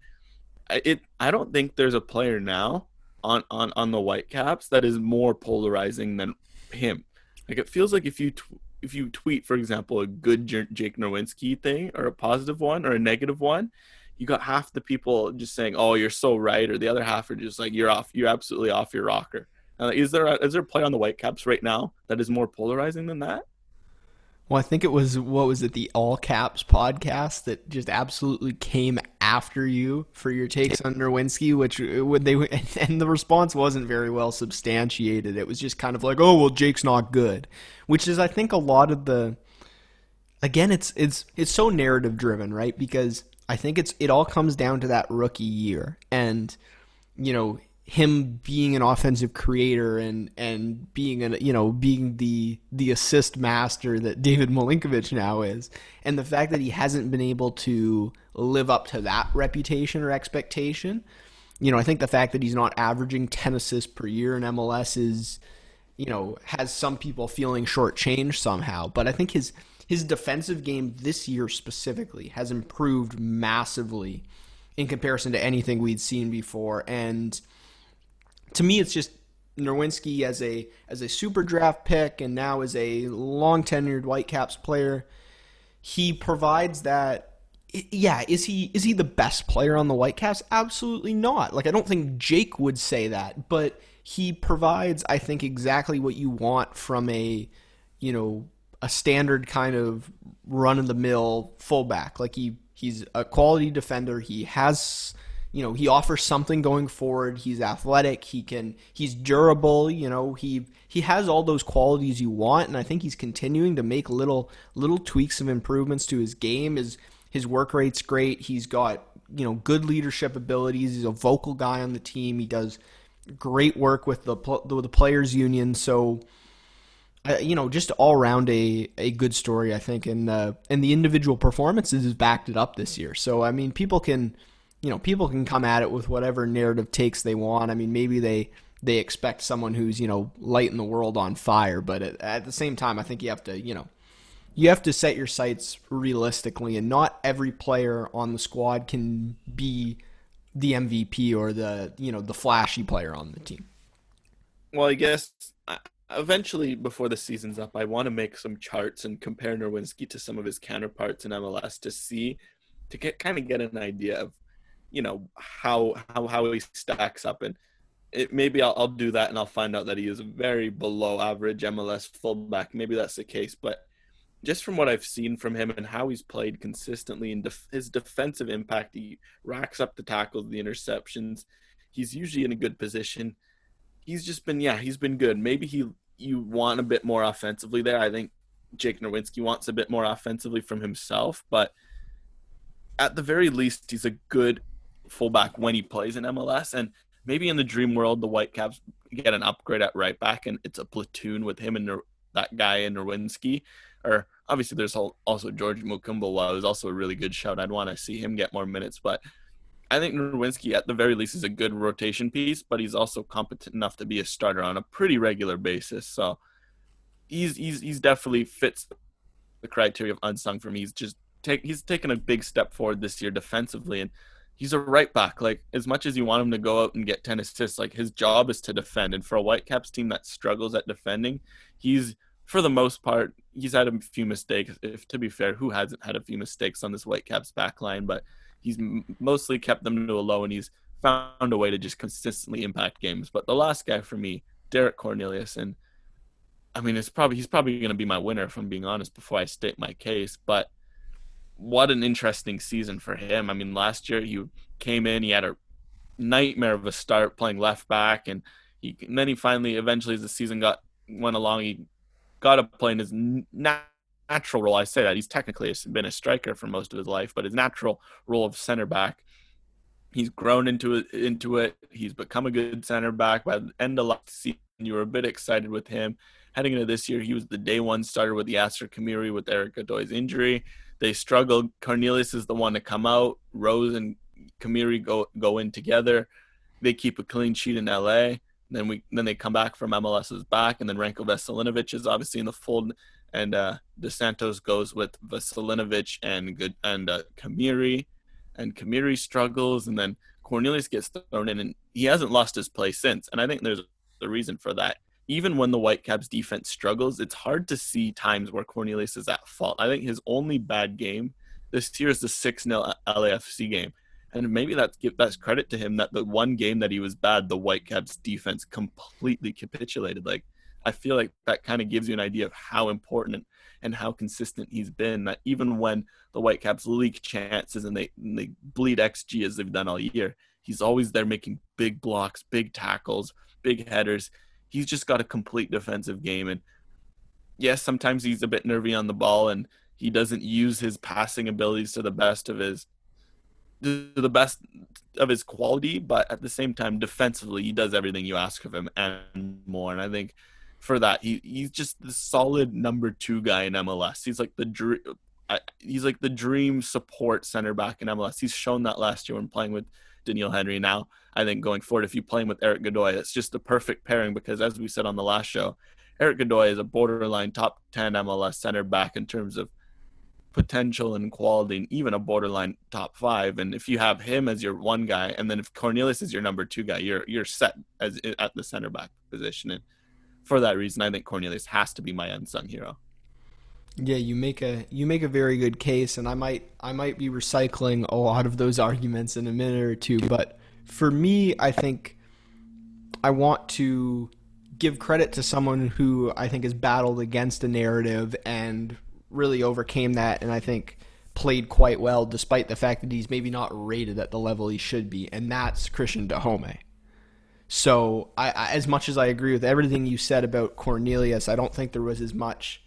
it I don't think there's a player now on on on the Whitecaps that is more polarizing than him. Like it feels like if you tw- if you tweet, for example, a good J- Jake Nerwinski thing or a positive one or a negative one, you got half the people just saying, "Oh, you're so right," or the other half are just like, "You're off. You're absolutely off your rocker." Uh, is there a, is there a play on the Whitecaps right now that is more polarizing than that? Well, I think it was what was it the All Caps podcast that just absolutely came after you for your takes on Nerwinski, which uh, would they and the response wasn't very well substantiated. It was just kind of like, "Oh, well, Jake's not good," which is I think a lot of the again, it's it's it's so narrative driven, right? Because I think it's it all comes down to that rookie year and you know him being an offensive creator and and being an you know being the the assist master that David Milinkovic now is and the fact that he hasn't been able to live up to that reputation or expectation you know I think the fact that he's not averaging 10 assists per year in MLS is you know has some people feeling shortchanged somehow. But I think his his defensive game this year specifically has improved massively in comparison to anything we'd seen before. And to me, it's just Nerwinski as a as a super draft pick and now as a long tenured Whitecaps player. He provides that. Yeah, is he is he the best player on the Whitecaps? Absolutely not. Like I don't think Jake would say that, but he provides, I think, exactly what you want from a, you know, a standard kind of run of the mill fullback. Like he he's a quality defender. He has you know he offers something going forward. He's athletic. He can he's durable you know he he has all those qualities you want. And i think he's continuing to make little little tweaks of improvements to his game. His his work rate's great. He's got you know good leadership abilities. He's a vocal guy on the team. He does great work with the the players union. So uh, you know, just all around a, a good story, I think, and uh, and the individual performances has backed it up this year. So I mean, people can, you know, people can come at it with whatever narrative takes they want. I mean, maybe they they expect someone who's you know lighting the world on fire, but at, at the same time, I think you have to you know you have to set your sights realistically, and not every player on the squad can be the MVP or the you know the flashy player on the team. Well, I guess uh, eventually before the season's up, I want to make some charts and compare Nerwinski to some of his counterparts in MLS to see, to get kind of get an idea of, you know, how how how he stacks up, and it, maybe I'll, I'll do that and I'll find out that he is a very below average MLS fullback. Maybe that's the case, but just from what I've seen from him and how he's played consistently and def- his defensive impact, he racks up the tackles, the interceptions. He's usually in a good position. He's just been yeah he's been good. Maybe he you want a bit more offensively there. I think jake Nerwinski wants a bit more offensively from himself. But at the very least, he's a good fullback when he plays in MLS. And maybe in the dream world, the Whitecaps get an upgrade at right back, and it's a platoon with him and that guy in Nerwinski. Or obviously, there's also George Mukumbilwa, who's also a really good shout. I'd want to see him get more minutes, but I think Nerwinski, at the very least, is a good rotation piece, but he's also competent enough to be a starter on a pretty regular basis. So he's he's he's definitely fits the criteria of unsung for me. He's just take he's taken a big step forward this year defensively, and he's a right back. Like as much as you want him to go out and get ten assists, like his job is to defend. And for a Whitecaps team that struggles at defending, he's for the most part he's had a few mistakes. If to be fair, who hasn't had a few mistakes on this Whitecaps back line? But he's mostly kept them to a low, and he's found a way to just consistently impact games. But the last guy for me, Derek Cornelius, and I mean, it's probably he's probably going to be my winner if I'm being honest. Before I state my case, but what an interesting season for him. I mean, last year he came in, he had a nightmare of a start playing left back, and he and then he finally, eventually, as the season got went along, he got to play in his natural role. I say that he's technically been a striker for most of his life, but his natural role of center back, he's grown into it. Into it, he's become a good center back. By the end of last season, you were a bit excited with him. Heading into this year, he was the day one starter with Jasser Khmiri with Erik Godoy's injury. They struggle. Cornelius is the one to come out. Rose and Khmiri go go in together. They keep a clean sheet in LA. Then we then they come back from MLS's back, and then Ranko Veselinovic is obviously in the fold and uh, Dos Santos goes with Veselinovic and good and uh, Khmiri, and Khmiri struggles, and then Cornelius gets thrown in, and he hasn't lost his place since. And I think there's a reason for that. Even when the Whitecaps defense struggles, it's hard to see times where Cornelius is at fault. I think his only bad game this year is the 6 0 LAFC game. And maybe that's that's credit to him that the one game that he was bad, the Whitecaps defense completely capitulated. Like I feel like that kind of gives you an idea of how important and how consistent he's been. That even when the Whitecaps leak chances and they and they bleed XG as they've done all year, he's always there making big blocks, big tackles, big headers. He's just got a complete defensive game. And yes, sometimes he's a bit nervy on the ball and he doesn't use his passing abilities to the best of his to the best of his quality, but at the same time, defensively, he does everything you ask of him and more. And I think for that. He he's just the solid number two guy in MLS. He's like the dream. He's like the dream support center back in MLS. He's shown that last year when playing with Doneil Henry. Now I think going forward, if you play him with Erik Godoy, it's just the perfect pairing because as we said on the last show, Erik Godoy is a borderline top ten MLS center back in terms of potential and quality, and even a borderline top five. And if you have him as your one guy, and then if Cornelius is your number two guy, you're you're set as at the center back position. And for that reason, I think Cornelius has to be my unsung hero. Yeah, you make a you make a very good case, and I might I might be recycling a lot of those arguments in a minute or two. But for me, I think I want to give credit to someone who I think has battled against a narrative and really overcame that, and I think played quite well, despite the fact that he's maybe not rated at the level he should be, and that's Cristian Dajome. So, I, I, as much as I agree with everything you said about Cornelius, I don't think there was as much.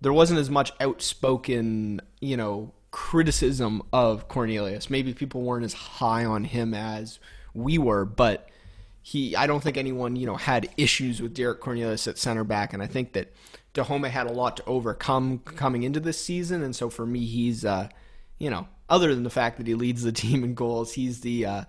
There wasn't as much outspoken, you know, criticism of Cornelius. Maybe people weren't as high on him as we were, but he. I don't think anyone, you know, had issues with Derek Cornelius at center back, and I think that Dajome had a lot to overcome coming into this season, and so for me, he's, uh, you know, other than the fact that he leads the team in goals, he's the. Uh,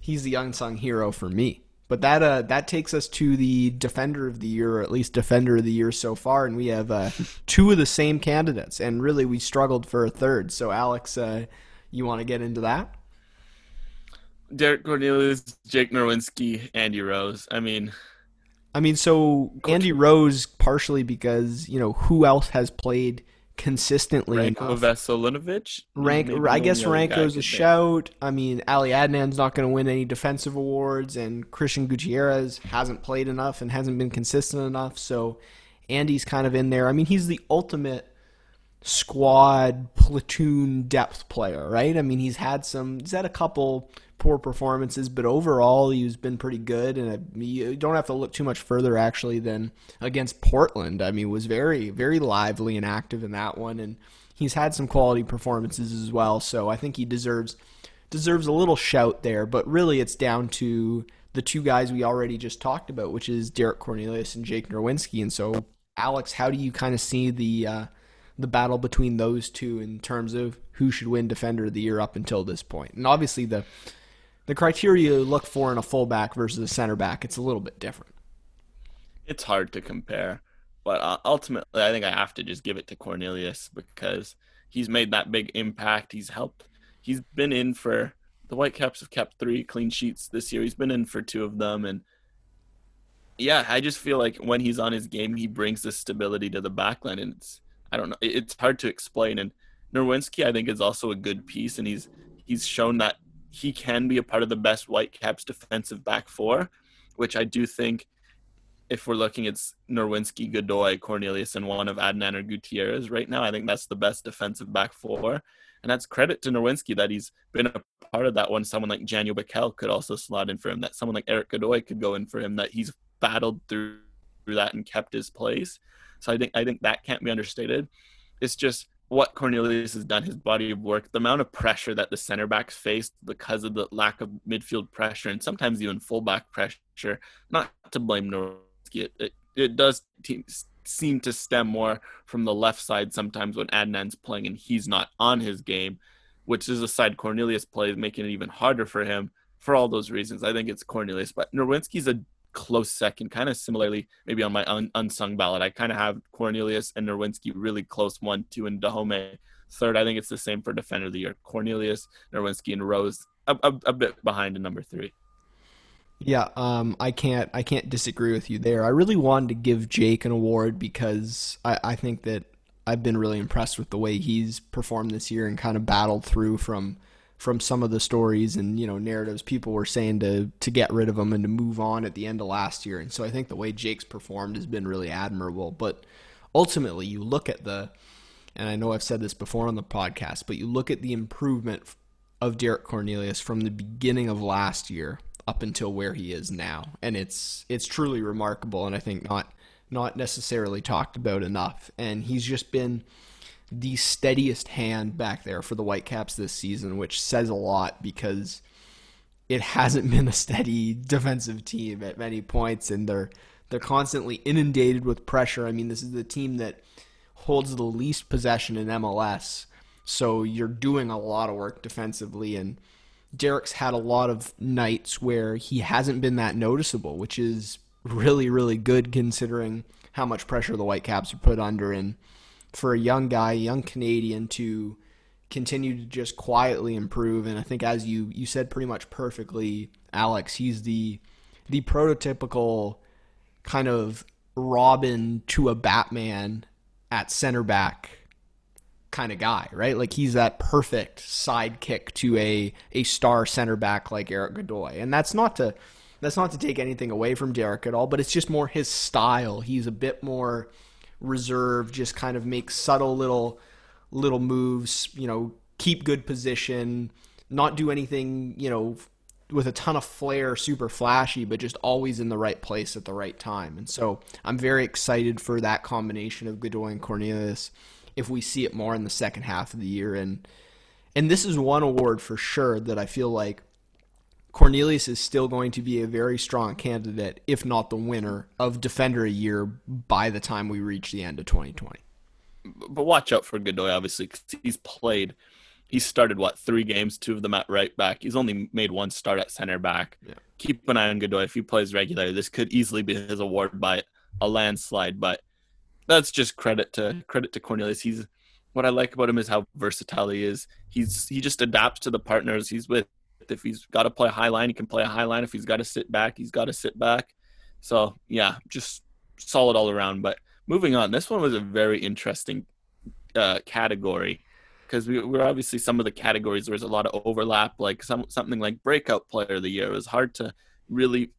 he's the unsung hero for me. But that uh, that takes us to the defender of the year, or at least defender of the year so far, and we have uh, two of the same candidates, and really we struggled for a third. So Alex, uh, you want to get into that? Derek Cornelius, Jake Nerwinski, Andy Rose. I mean, I mean, so Andy Rose partially because you know who else has played consistently Ranko Veselinovic. Rank, I guess Ranko's a shout. I mean, Ali Adnan's not going to win any defensive awards, and Cristian Gutierrez hasn't played enough and hasn't been consistent enough. So Andy's kind of in there. I mean, he's the ultimate squad platoon depth player, right? I mean, he's had some, he's had a couple poor performances, but overall he's been pretty good. And you don't have to look too much further actually than against Portland. I mean, was very very lively and active in that one, and he's had some quality performances as well. So I think he deserves deserves a little shout there. But really, it's down to the two guys we already just talked about, which is Derek Cornelius and Jake Nerwinski. And so, Alex, how do you kind of see the uh, the battle between those two in terms of who should win Defender of the Year up until this point? And obviously, the the criteria you look for in a fullback versus a center back, it's a little bit different. It's hard to compare, but uh, ultimately, I think I have to just give it to Cornelius because he's made that big impact. He's helped. He's been in for the Whitecaps have kept three clean sheets this year. He's been in for two of them, and yeah, I just feel like when he's on his game, he brings the stability to the backline, and it's I don't know, it's hard to explain. And Nerwinski, I think, is also a good piece, and he's he's shown that he can be a part of the best Whitecaps defensive back four, which I do think. If we're looking at Nerwinski, Godoy, Cornelius, and one of Adnan or Gutierrez right now, I think that's the best defensive back four. And that's credit to Nerwinski that he's been a part of that one. Someone like Janio Bikel could also slot in for him. That someone like Erik Godoy could go in for him. That he's battled through, through that and kept his place. So I think I think that can't be understated. It's just what Cornelius has done, his body of work, the amount of pressure that the center backs faced because of the lack of midfield pressure and sometimes even fullback pressure. Not to blame Nerwinski. It, it, it does seem to stem more from the left side sometimes when Adnan's playing and he's not on his game, which is a side Cornelius plays, making it even harder for him for all those reasons. I think it's Cornelius, but Nerwinski's a close second, kind of similarly, maybe on my un- unsung ballot. I kind of have Cornelius and Nerwinski really close one, two, and Dajome third. I think it's the same for defender of the year. Cornelius, Nerwinski, and Rose a, a, a bit behind in number three. Yeah, um, I can't I can't disagree with you there. I really wanted to give Jake an award because I, I think that I've been really impressed with the way he's performed this year and kind of battled through from from some of the stories and you know narratives people were saying to to get rid of him and to move on at the end of last year. And so I think the way Jake's performed has been really admirable. But ultimately, you look at the and I know I've said this before on the podcast, but you look at the improvement of Derek Cornelius from the beginning of last year up until where he is now, and it's it's truly remarkable, and I think not not necessarily talked about enough. And he's just been the steadiest hand back there for the Whitecaps this season, which says a lot because it hasn't been a steady defensive team at many points, and they're they're constantly inundated with pressure. I mean, this is the team that holds the least possession in MLS, so you're doing a lot of work defensively and Derek's had a lot of nights where he hasn't been that noticeable, which is really, really good considering how much pressure the Whitecaps are put under. And for a young guy, a young Canadian, to continue to just quietly improve, and I think as you you said pretty much perfectly, Alex, he's the the prototypical kind of Robin to a Batman at center back kind of guy, right? Like he's that perfect sidekick to a a star center back like Erik Godoy. And that's not to that's not to take anything away from Derek at all, but it's just more his style. He's a bit more reserved, just kind of make subtle little little moves, you know, keep good position, not do anything, you know, with a ton of flair, super flashy, but just always in the right place at the right time. And so I'm very excited for that combination of Godoy and Cornelius if we see it more in the second half of the year. And and this is one award for sure that I feel like Cornelius is still going to be a very strong candidate, if not the winner, of Defender a Year by the time we reach the end of 2020. But watch out for Godoy, obviously, because he's played. He started what three games, two of them at right back. He's only made one start at center back. Yeah. Keep an eye on Godoy if he plays regular. This could easily be his award by a landslide. But that's just credit to credit to Cornelius. He's what I like about him is how versatile he is. He's he just adapts to the partners he's with. If he's got to play a high line, he can play a high line. If he's got to sit back, he's got to sit back. So yeah, just solid all around. But moving on, this one was a very interesting uh, category because we were obviously some of the categories there was a lot of overlap. Like some something like breakout player of the year it was hard to really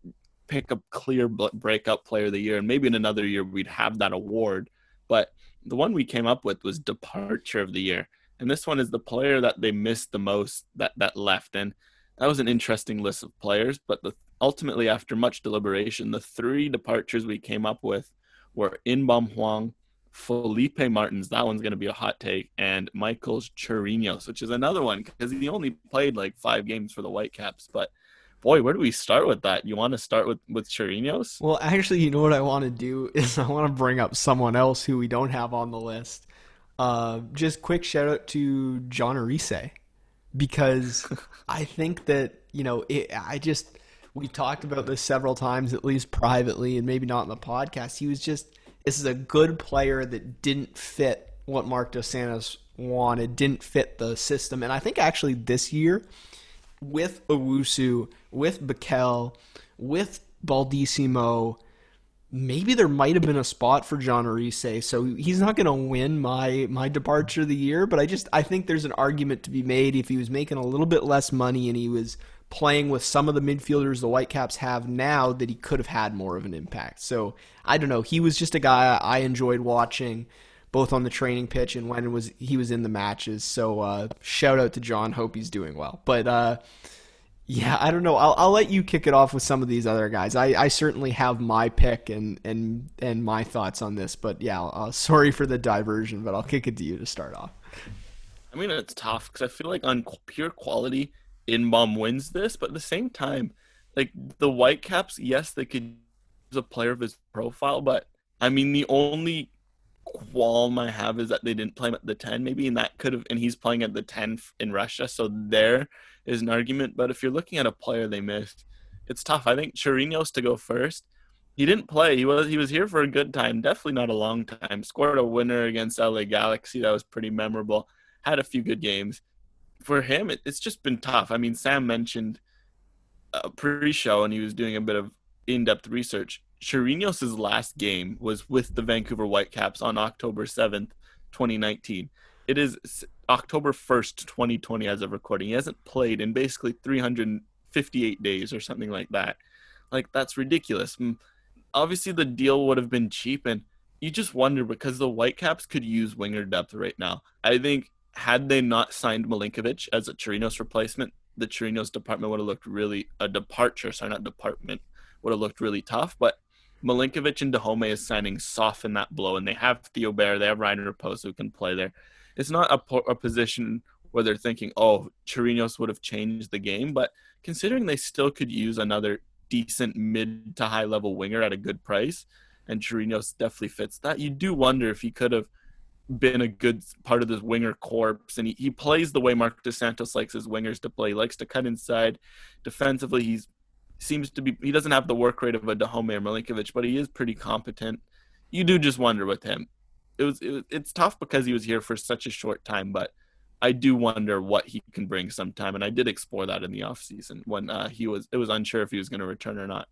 pick a clear breakout player of the year, and maybe in another year we'd have that award. But the one we came up with was departure of the year, and this one is the player that they missed the most that that left. And that was an interesting list of players. But the, ultimately, after much deliberation, the three departures we came up with were Inbeom Hwang, Felipe Martins, that one's going to be a hot take, and Michael's Chirinos, which is another one because he only played like five games for the Whitecaps. But boy, where do we start with that? You want to start with with Chirinos? Well, actually, you know what I want to do is I want to bring up someone else who we don't have on the list. Uh, just quick shout out to Jon Erice because I think that you know it, I just we talked about this several times at least privately and maybe not in the podcast. He was just this is a good player that didn't fit what Marc Dos Santos wanted, didn't fit the system. And I think actually this year, with Owusu, with Bikel, with Baldisimo, maybe there might have been a spot for Jon Erice. So he's not going to win my my departure of the year, but I just I think there's an argument to be made if he was making a little bit less money and he was playing with some of the midfielders the Whitecaps have now that he could have had more of an impact. So I don't know. He was just a guy I enjoyed watching both on the training pitch and when was he was in the matches. So uh, shout out to John. Hope he's doing well. But uh, yeah, I don't know. I'll, I'll let you kick it off with some of these other guys. I, I certainly have my pick and and and my thoughts on this. But yeah, uh, sorry for the diversion, but I'll kick it to you to start off. I mean, it's tough because I feel like on pure quality, Inbeom wins this, but at the same time, like the Whitecaps, yes, they could use a player of his profile, but I mean, the only qualm I have is that they didn't play him at the 10, maybe, and that could have, and he's playing at the 10 in Russia, so there is an argument. But if you're looking at a player they missed, it's tough. I think Chirinos to go first. He didn't play. He was he was here for a good time, definitely not a long time. Scored a winner against LA Galaxy that was pretty memorable. Had a few good games for him, it, it's just been tough. I mean, Sam mentioned a pre-show, and he was doing a bit of in-depth research. Chirinos' last game was with the Vancouver Whitecaps on October 7th, 2019. It is October 1st, 2020, as of recording. He hasn't played in basically 358 days or something like that. Like, that's ridiculous. Obviously, the deal would have been cheap, and you just wonder because the Whitecaps could use winger depth right now. I think had they not signed Milinkovic as a Chirinos replacement, the Chirinos department would have looked really a departure. Sorry, not department would have looked really tough. But Milinkovic and Dajome is signing soften that blow, and they have Theo Bair, they have Ryan Raposo who can play there. It's not a, a position where they're thinking, oh, Chirinos would have changed the game, but considering they still could use another decent mid to high level winger at a good price, and Chirinos definitely fits that, you do wonder if he could have been a good part of this winger corps, and he, he plays the way Marc Dos Santos likes his wingers to play. He likes to cut inside. Defensively, he's seems to be he doesn't have the work rate of a Dajome or Milinkovic, but he is pretty competent. You do just wonder with him. It was, it it's tough because he was here for such a short time, but I do wonder what he can bring sometime, and I did explore that in the off season when uh, he was it was unsure if he was going to return or not.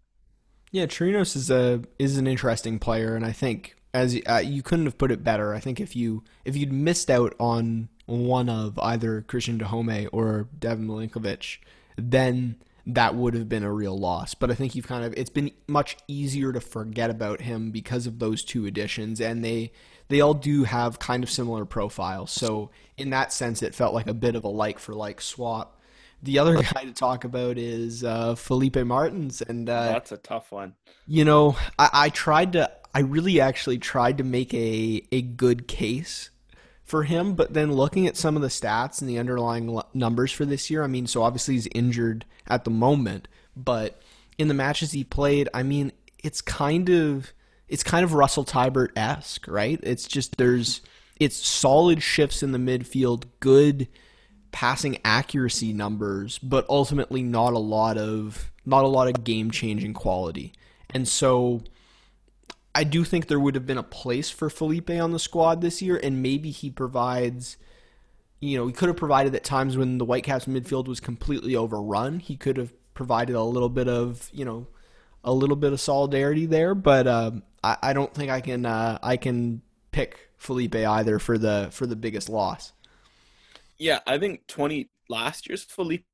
Yeah, Chirinos is a is an interesting player, and I think as uh, you couldn't have put it better. I think if you if you'd missed out on one of either Cristian Dajome or Devin Milinkovic, then that would have been a real loss. But I think you've kind of it's been much easier to forget about him because of those two additions, and they they all do have kind of similar profiles. So in that sense, it felt like a bit of a like for like swap. The other guy to talk about is uh, Felipe Martins, and uh, that's a tough one. You know, I, I tried to I really actually tried to make a a good case for him, but then looking at some of the stats and the underlying numbers for this year, I mean, so obviously he's injured at the moment, but in the matches he played, I mean, it's kind of it's kind of Russell Teibert esque, right? It's just there's it's solid shifts in the midfield, good passing accuracy numbers, but ultimately not a lot of not a lot of game changing quality. And so I do think there would have been a place for Felipe on the squad this year, and maybe he provides. You know, he could have provided at times when the Whitecaps midfield was completely overrun. He could have provided a little bit of, you know, a little bit of solidarity there. But um, I, I, don't think I can uh, I can pick Felipe either for the for the biggest loss. Yeah, I think twenty last year's Felipe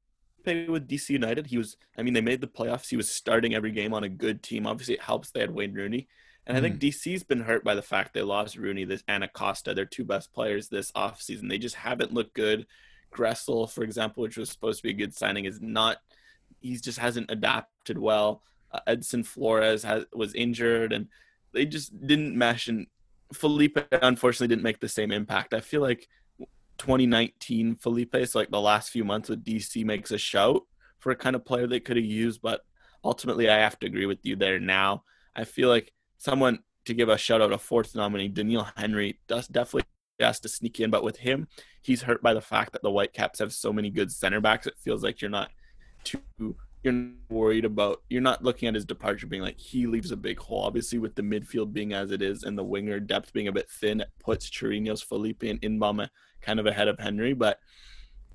with DC United, he was. I mean, they made the playoffs. He was starting every game on a good team. Obviously, it helps they had Wayne Rooney. And I think mm. DC's been hurt by the fact they lost Rooney, this Anna Costa, their two best players this offseason. They just haven't looked good. Gressel, for example, which was supposed to be a good signing, is not. He just hasn't adapted well. Uh, Edison Flores has, was injured, and they just didn't mesh. And Felipe unfortunately didn't make the same impact. I feel like 2019 Felipe, so like the last few months with DC, makes a shout for a kind of player they could have used. But ultimately, I have to agree with you there. Now, I feel like someone to give a shout out, a fourth nominee, Doneil Henry, does definitely has to sneak in. But with him, he's hurt by the fact that the Whitecaps have so many good center backs. It feels like you're not too you're worried about you're not looking at his departure being like he leaves a big hole. Obviously, with the midfield being as it is and the winger depth being a bit thin, it puts Chirinos, Felipe, and Inbeom kind of ahead of Henry. But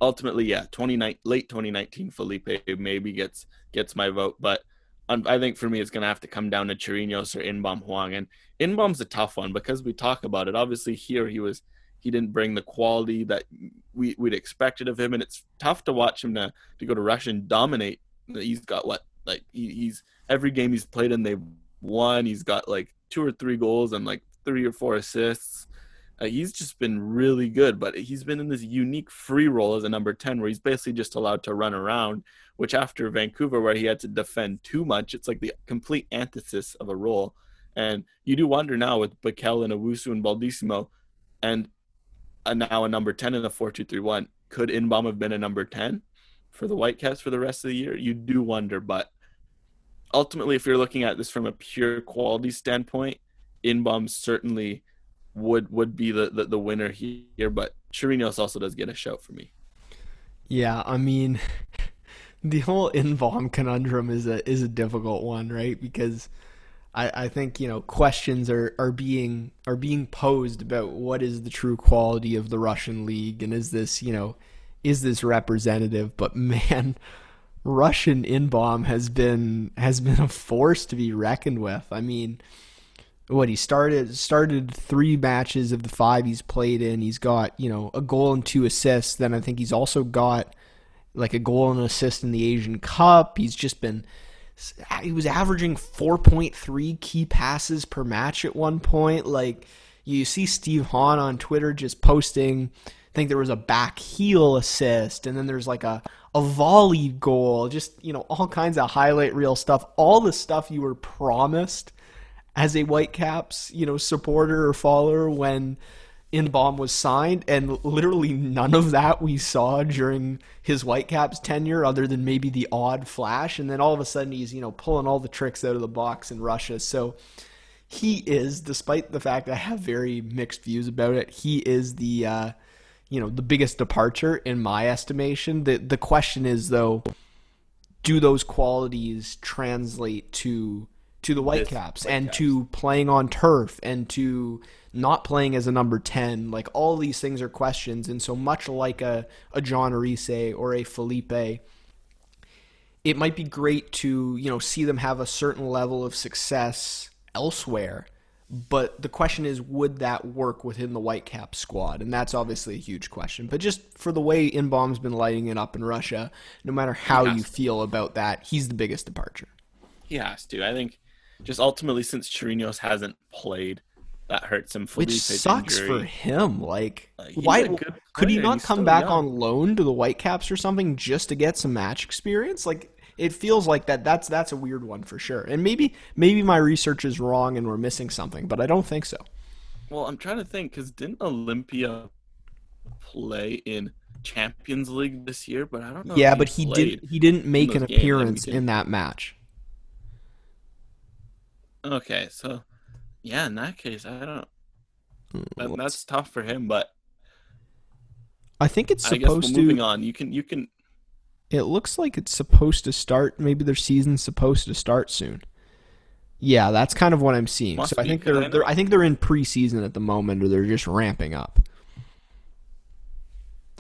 ultimately, yeah, 29 late 2019 Felipe maybe gets gets my vote, but I think for me, it's going to have to come down to Chirinos or Inbeom Hwang. And Inbeom's a tough one because we talk about it. Obviously, here he was he didn't bring the quality that we we'd expected of him, and it's tough to watch him to to go to Russia and dominate. He's got what like he, he's every game he's played in they've won. He's got like two or three goals and like three or four assists. Uh, he's just been really good, but he's been in this unique free role as a number 10 where he's basically just allowed to run around, which after Vancouver, where he had to defend too much, it's like the complete antithesis of a role. And you do wonder now with Bikel and Owusu and Baldisimo and a, now a number 10 in a 4 2 3 1, could Inbeom have been a number 10 for the Whitecaps for the rest of the year? You do wonder, but ultimately, if you're looking at this from a pure quality standpoint, Inbeom certainly would would be the, the, the winner here, but Chirinos also does get a shout for me. Yeah, I mean, the whole Inbeom conundrum is a is a difficult one, right? Because I, I think you know questions are, are being are being posed about what is the true quality of the Russian league and is this you know is this representative? But man, Russian Inbeom has been has been a force to be reckoned with. I mean what he started started three matches of the five he's played in. He's got you know a goal and two assists. Then I think he's also got like a goal and assist in the Asian Cup. He's just been he was averaging 4.3 key passes per match at one point. Like you see Steve Hahn on Twitter just posting. I think there was a back heel assist, and then there's like a a volley goal. Just you know all kinds of highlight reel stuff. All the stuff you were promised as a Whitecaps, you know, supporter or follower when Inbeom was signed, and literally none of that we saw during his Whitecaps tenure, other than maybe the odd flash. And then all of a sudden, he's you know pulling all the tricks out of the box in Russia. So he is, despite the fact I have very mixed views about it, he is the uh, you know the biggest departure in my estimation. The the question is though, do those qualities translate to to the Whitecaps White and Caps. to playing on turf and to not playing as a number 10 like all these things are questions and so much like a, a Jon Erice or a Felipe it might be great to you know see them have a certain level of success elsewhere but the question is would that work within the Whitecap squad and that's obviously a huge question but just for the way Inbeom's been lighting it up in Russia no matter how you feel about that he's the biggest departure he has to i think just ultimately since Chirinos hasn't played, that hurts him. Which sucks injury. for him. Like, like why could he not come back young. on loan to the Whitecaps or something just to get some match experience? Like, it feels like that. That's that's a weird one for sure. And maybe maybe my research is wrong and we're missing something, but I don't think so. Well, I'm trying to think because didn't Olimpia play in Champions League this year? But I don't know. Yeah, but he did. He didn't make an appearance in that match. Okay, so yeah, in that case, I don't. Hmm, that, that's tough for him, but I think it's supposed I guess to. Moving on, you can you can. It looks like it's supposed to start. Maybe their season's supposed to start soon. Yeah, that's kind of what I'm seeing. Must so I think they're, they're I think they're in preseason at the moment, or they're just ramping up.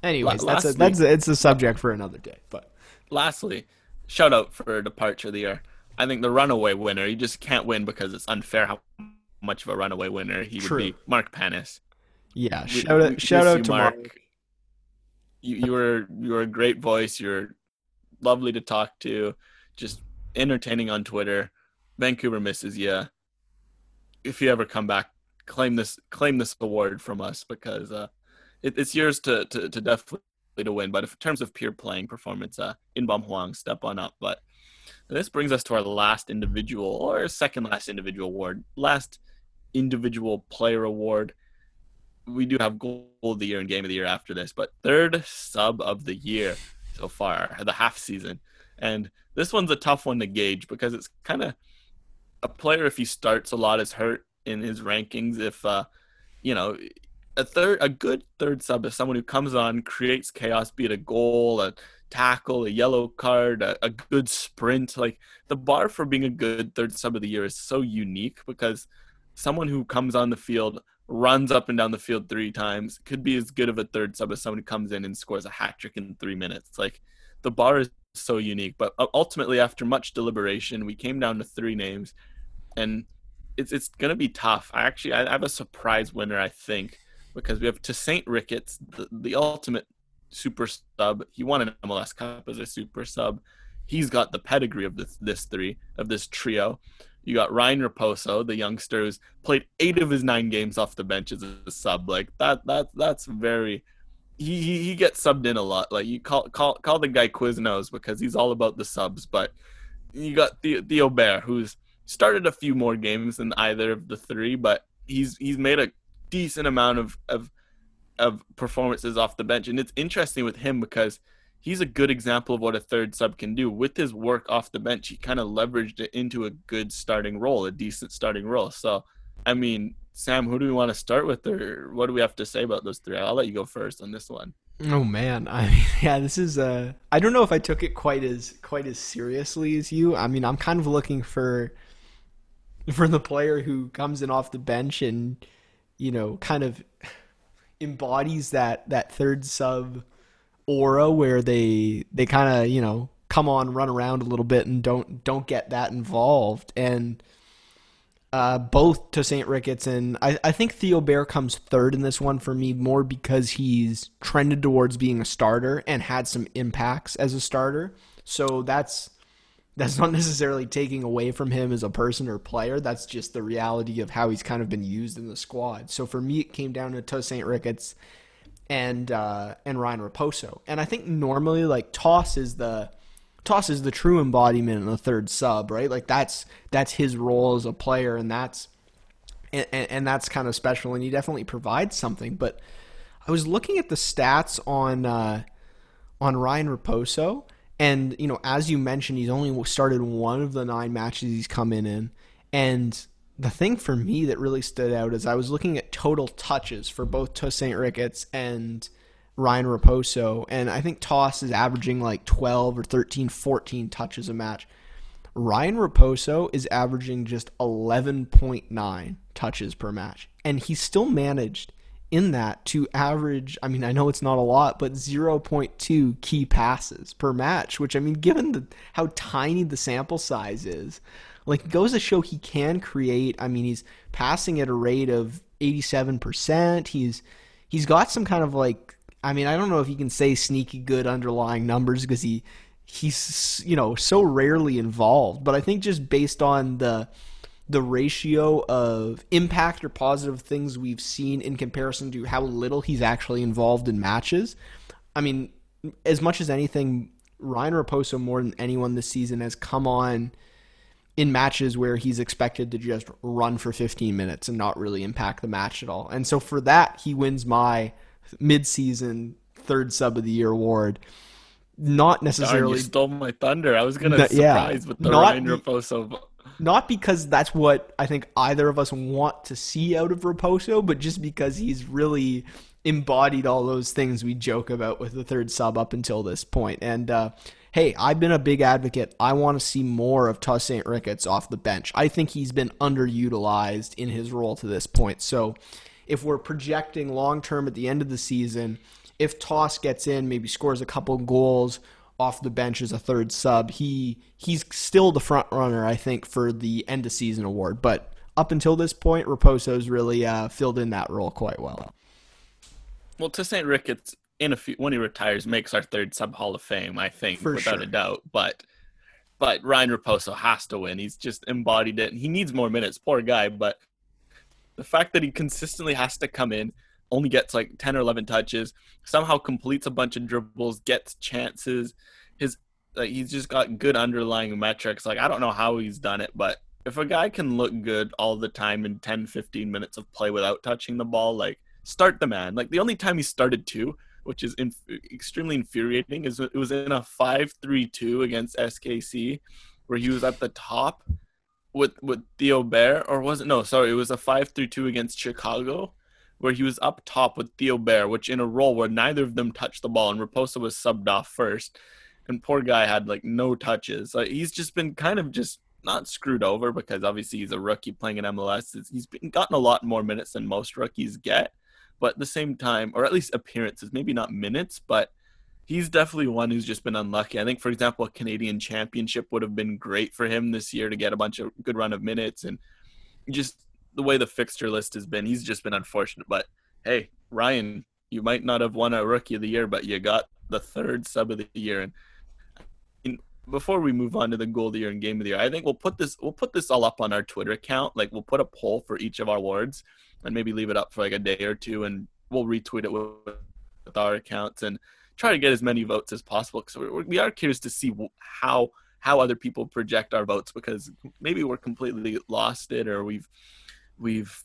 Anyways, that's a, that's a, it's a subject for another day. But lastly, shout out for departure of the year. I think the runaway winner, you just can't win because it's unfair how much of a runaway winner he True. would be. Mark Panis. Yeah, shout out, shout out to Mark. Mark. You you were you were a great voice. You're lovely to talk to, just entertaining on Twitter. Vancouver misses you. If you ever come back, claim this claim this award from us because uh, it, it's yours to, to to definitely to win. But in terms of pure playing performance, uh, Inbeom Hwang step on up. But this brings us to our last individual or second last individual award, last individual player award. We do have goal of the year and game of the year after this, but third sub of the year so far, the half season. And this one's a tough one to gauge because it's kind of a player if he starts a lot is hurt in his rankings if uh you know a third a good third sub is someone who comes on creates chaos be it a goal a tackle a yellow card a, a good sprint like the bar for being a good third sub of the year is so unique because someone who comes on the field runs up and down the field three times could be as good of a third sub as someone who comes in and scores a hat trick in three minutes like the bar is so unique but ultimately after much deliberation we came down to three names and it's it's gonna be tough. I actually I have a surprise winner, I think, because we have Tosaint Ricketts, the, the ultimate super sub. He won an MLS Cup as a super sub. He's got the pedigree of this this three of this trio. You got Ryan Raposo, the youngster who's played eight of his nine games off the bench as a sub. Like that that that's very he, he, gets subbed in a lot. Like you call call call the guy Quiznos because he's all about the subs. But you got Theo, Theo Bair, who's started a few more games than either of the three, but he's he's made a decent amount of of of performances off the bench, and it's interesting with him because he's a good example of what a third sub can do. With his work off the bench, he kind of leveraged it into a good starting role, a decent starting role. So, I mean, Sam, who do we want to start with, or what do we have to say about those three? I'll let you go first on this one. Oh man, I mean, yeah, this is. Uh, I don't know if I took it quite as quite as seriously as you. I mean, I'm kind of looking for for the player who comes in off the bench and you know kind of embodies that that third sub aura where they they kind of you know come on run around a little bit and don't don't get that involved and uh, both Tosaint Ricketts and I, I think Theo Bair comes third in this one for me more because he's trended towards being a starter and had some impacts as a starter. So that's that's not necessarily taking away from him as a person or player. That's just the reality of how he's kind of been used in the squad. So for me, it came down to St. Ricketts and uh, and Ryan Raposo. And I think normally like Toss is the Toss is the true embodiment in the third sub, right? Like that's that's his role as a player, and that's and, and that's kind of special. And he definitely provides something. But I was looking at the stats on uh, on Ryan Raposo and you know, as you mentioned, he's only started one of the nine matches he's come in in. And the thing for me that really stood out is I was looking at total touches for both Tosaint Ricketts and Ryan Raposo, and I think Toss is averaging like 12 or 13, 14 touches a match. Ryan Raposo is averaging just 11.9 touches per match, and he still managed in that to average, I mean, I know it's not a lot, but 0.2 key passes per match, which I mean, given the how tiny the sample size is, like goes to show he can create. I mean, he's passing at a rate of 87%. He's he's got some kind of like I mean, I don't know if you can say sneaky good underlying numbers because he he's you know so rarely involved, but I think just based on the the ratio of impact or positive things we've seen in comparison to how little he's actually involved in matches. I mean, as much as anything, Ryan Raposo more than anyone this season has come on in matches where he's expected to just run for 15 minutes and not really impact the match at all. And so for that, he wins my midseason third sub of the year award. Not necessarily. Darn, you stole my thunder. I was gonna surprise yeah, with the Ryan Raposo not because that's what I think either of us want to see out of Raposo, but just because he's really embodied all those things we joke about with the third sub up until this point. And uh, hey, I've been a big advocate. I want to see more of Tosaint Ricketts off the bench. I think he's been underutilized in his role to this point. So if we're projecting long term at the end of the season, if Toss gets in, maybe scores a couple goals off the bench as a third sub, he he's still the front runner, I think, for the end of season award. But up until this point, Raposo's really uh, filled in that role quite well. Well, Tosaint Ricketts in a few when he retires makes our third sub Hall of Fame, I think, for without sure. a doubt. But but Ryan Raposo has to win. He's just embodied it, and he needs more minutes. Poor guy, but the fact that he consistently has to come in, only gets like 10 or 11 touches, somehow completes a bunch of dribbles, gets chances. His like he's just got good underlying metrics. Like I don't know how he's done it, but if a guy can look good all the time in 10 15 minutes of play without touching the ball, like start the man. Like the only time he started two, which is inf- extremely infuriating, is it was in a 5-3-2 against SKC where he was at the top with with Theo Bair or was it no, sorry, it was a 5-3-2 against Chicago where he was up top with Theo Bair, which in a role where neither of them touched the ball, and Raposo was subbed off first, and poor guy had like no touches. Like he's just been kind of just not screwed over because obviously he's a rookie playing in MLS. He's been, gotten a lot more minutes than most rookies get, but at the same time, or at least appearances, maybe not minutes, but he's definitely one who's just been unlucky. I think, for example, a Canadian championship would have been great for him this year to get a bunch of good run of minutes and just the way the fixture list has been, he's just been unfortunate. But hey, Ryan, you might not have won a rookie of the year, but you got the third sub of the year. And before we move on to the goal of the year and game of the year, I think we'll put this we'll put this all up on our Twitter account. Like we'll put a poll for each of our awards and maybe leave it up for like a day or two, and we'll retweet it with, with our accounts and try to get as many votes as possible. Because we're, we are curious to see how how other people project our votes because maybe we're completely lost it or we've we've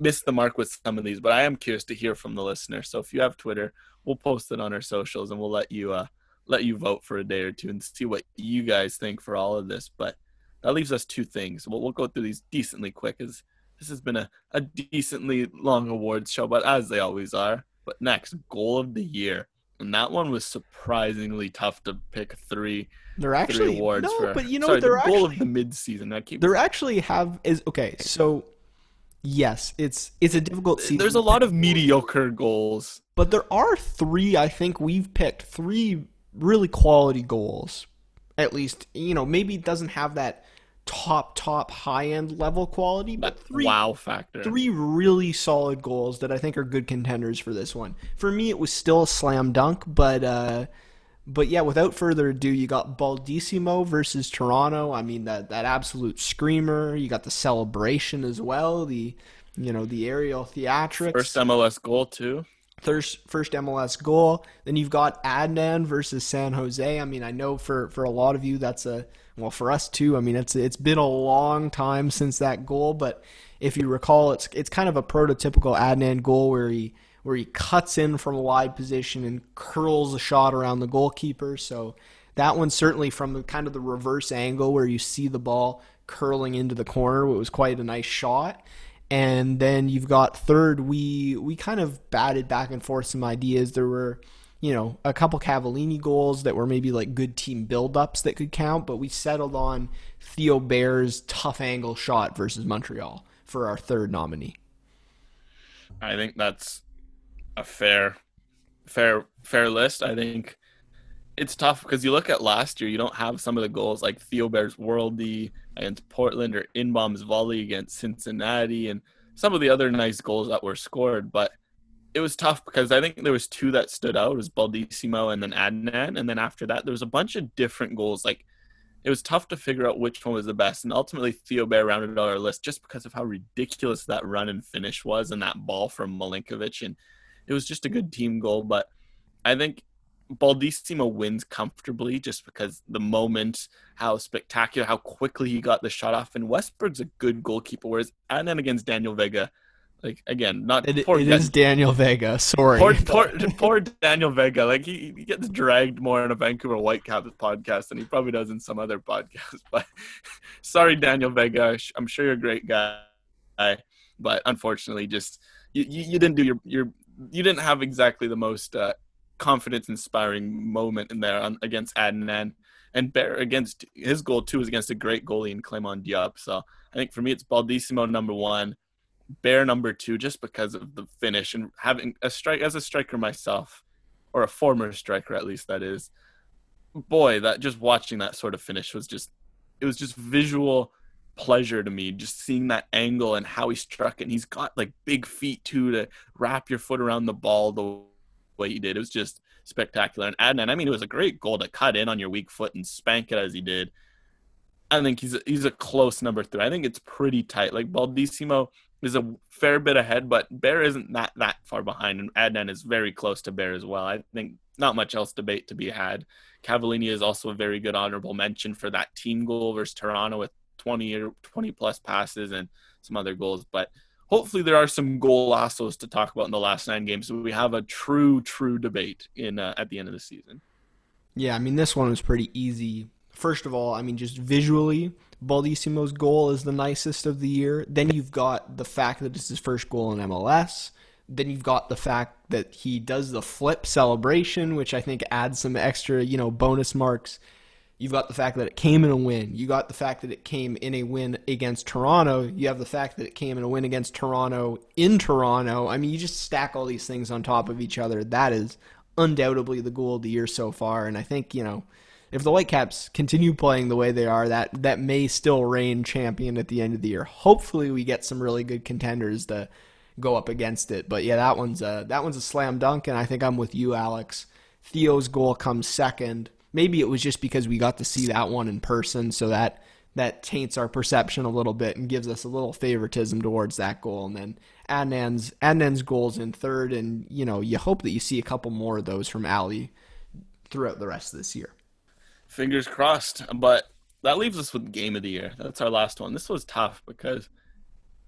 missed the mark with some of these, but I am curious to hear from the listener. So if you have Twitter, we'll post it on our socials and we'll let you uh let you vote for a day or two and see what you guys think for all of this. But that leaves us two things. We'll, we'll go through these decently quick as this has been a, a decently long awards show, but as they always are. But next, goal of the year. And that one was surprisingly tough to pick three. They're actually three awards no, for. but you know sorry, they're the goal actually of the mid-season. I keep they're actually have is okay. So yes, it's it's a difficult season. There's a lot of mediocre goals. but there are three. I think we've picked three really quality goals. At least you know maybe it doesn't have that top top high end level quality, but three wow factor. three really solid goals that I think are good contenders for this one. For me, it was still a slam dunk, but uh, but yeah, without further ado, you got Baldisimo versus Toronto. I mean that that absolute screamer. You got the celebration as well. The you know the aerial theatrics. First MLS goal too. First, first MLS goal. Then you've got Adnan versus San Jose. I mean, I know for, for a lot of you that's a well for us too. I mean, it's it's been a long time since that goal, but if you recall, it's it's kind of a prototypical Adnan goal where he where he cuts in from a wide position and curls a shot around the goalkeeper. So that one certainly from the kind of the reverse angle where you see the ball curling into the corner. It was quite a nice shot. And then you've got third. We we kind of batted back and forth some ideas. There were, you know, a couple Cavallini goals that were maybe like good team build-ups that could count, but we settled on Theo Bair's tough angle shot versus Montreal for our third nominee. I think that's a fair, fair, fair list. I think it's tough because you look at last year, you don't have some of the goals like Theo Bair's worldy against Portland or Inbeom's volley against Cincinnati and some of the other nice goals that were scored. But it was tough because I think there was two that stood out. It was Baldisimo and then Adnan. And then after that, there was a bunch of different goals. Like it was tough to figure out which one was the best. And ultimately, Theo Bear rounded out our list just because of how ridiculous that run and finish was and that ball from Milinkovic. And it was just a good team goal. But I think Baldisimo wins comfortably just because the moment, how spectacular, how quickly he got the shot off. And Westberg's a good goalkeeper, whereas and then against Daniel Vega, like again, not It, poor it is Daniel Vega. Sorry. Poor, poor, poor Daniel Vega. Like he, he gets dragged more on a Vancouver Whitecaps podcast than he probably does in some other podcasts. But sorry, Daniel Vega. I'm sure you're a great guy, but unfortunately, just you, you, you didn't do your your you didn't have exactly the most uh, confidence inspiring moment in there on, against Adnan. And Bair against his goal too was against a great goalie in Clement Diop. So I think for me it's Baldisimo number one, Bair number two, just because of the finish and having a strike as a striker myself, or a former striker at least that is. Boy, that just watching that sort of finish was just it was just visual pleasure to me just seeing that angle and how he struck it and he's got like big feet too to wrap your foot around the ball the way he did it was just spectacular and Adnan I mean it was a great goal to cut in on your weak foot and spank it as he did I think he's a, he's a close number three I think it's pretty tight like Baldisimo is a fair bit ahead, but Bair isn't that that far behind, and Adnan is very close to Bair as well. I think not much else debate to be had. Cavallini is also a very good honorable mention for that team goal versus Toronto with 20 or 20 plus passes and some other goals. But hopefully there are some goal lassos to talk about in the last nine games. We have a true, true debate in uh, at the end of the season. Yeah, I mean this one was pretty easy. First of all, I mean just visually, Baldisimo's goal is the nicest of the year. Then you've got the fact that it's his first goal in MLS. Then you've got the fact that he does the flip celebration, which I think adds some extra, you know, bonus marks. You've got the fact that it came in a win. You got the fact that it came in a win against Toronto. You have the fact that it came in a win against Toronto in Toronto. I mean, you just stack all these things on top of each other. That is undoubtedly the goal of the year so far. And I think, you know, if the Whitecaps continue playing the way they are, that that may still reign champion at the end of the year. Hopefully, we get some really good contenders to go up against it. But yeah, that one's a that one's a slam dunk, and I think I'm with you, Alex. Theo's goal comes second. Maybe it was just because we got to see that one in person, so that that taints our perception a little bit and gives us a little favoritism towards that goal. And then Adnan's Adnan's goals in third, and you know you hope that you see a couple more of those from Ali throughout the rest of this year. Fingers crossed. But that leaves us with game of the year. That's our last one. This was tough because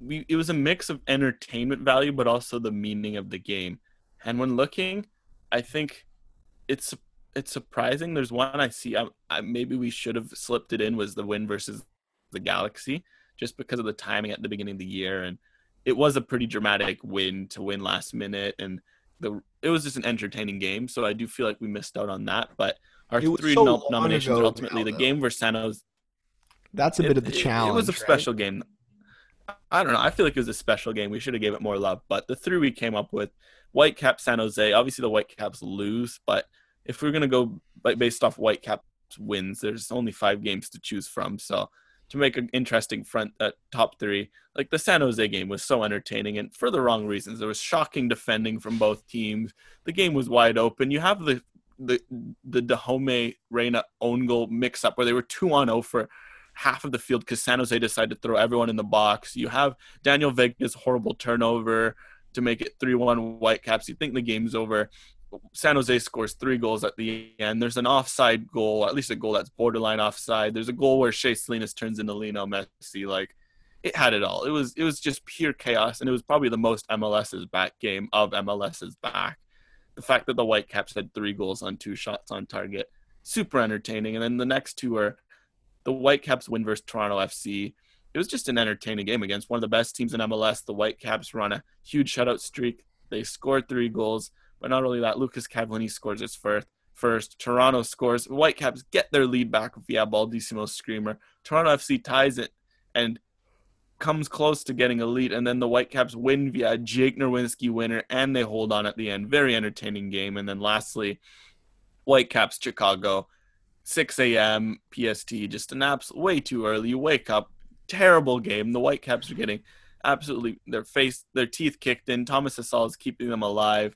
we it was a mix of entertainment value but also the meaning of the game. And when looking, I think it's it's surprising. There's one I see. I, I, maybe we should have slipped it in was the win versus the Galaxy, just because of the timing at the beginning of the year, and it was a pretty dramatic win to win last minute, and the it was just an entertaining game. So I do feel like we missed out on that. But our three so nom- nominations ago ultimately now, the game versus San Jose. That's a bit of the challenge. It was a right? special game. I don't know. I feel like it was a special game. We should have gave it more love. But the three we came up with, Whitecap, San Jose. Obviously, the Whitecaps lose. But if we're gonna go based off Whitecaps wins, there's only five games to choose from. So to make an interesting front uh, top three, like the San Jose game was so entertaining and for the wrong reasons. There was shocking defending from both teams. The game was wide open. You have the the the Dajome Reina own goal mix up where they were two on zero for half of the field because San Jose decided to throw everyone in the box. You have Daniel Vega's horrible turnover to make it 3 1 Whitecaps. You think the game's over. San Jose scores three goals at the end. There's an offside goal, at least a goal that's borderline offside. There's a goal where Shea Salinas turns into Lino Messi. Like it had it all. It was it was just pure chaos, and it was probably the most MLS's back game of MLS's back. The fact that the Whitecaps had three goals on two shots on target, super entertaining. And then the next two are the Whitecaps win versus Toronto FC. It was just an entertaining game against one of the best teams in MLS. The Whitecaps run a huge shutout streak. They scored three goals, but not only that, Lucas Cavallini scores his first. First, Toronto scores. Whitecaps get their lead back via Baldisimo's screamer. Toronto FC ties it and comes close to getting a lead, and then the Whitecaps win via Jake Nerwinski winner, and they hold on at the end. Very entertaining game. And then lastly, Whitecaps Chicago, 6 a.m. PST, just an absolute way too early. You wake up, terrible game. The Whitecaps are getting absolutely their face, their teeth kicked in. Thomas Hasal is keeping them alive.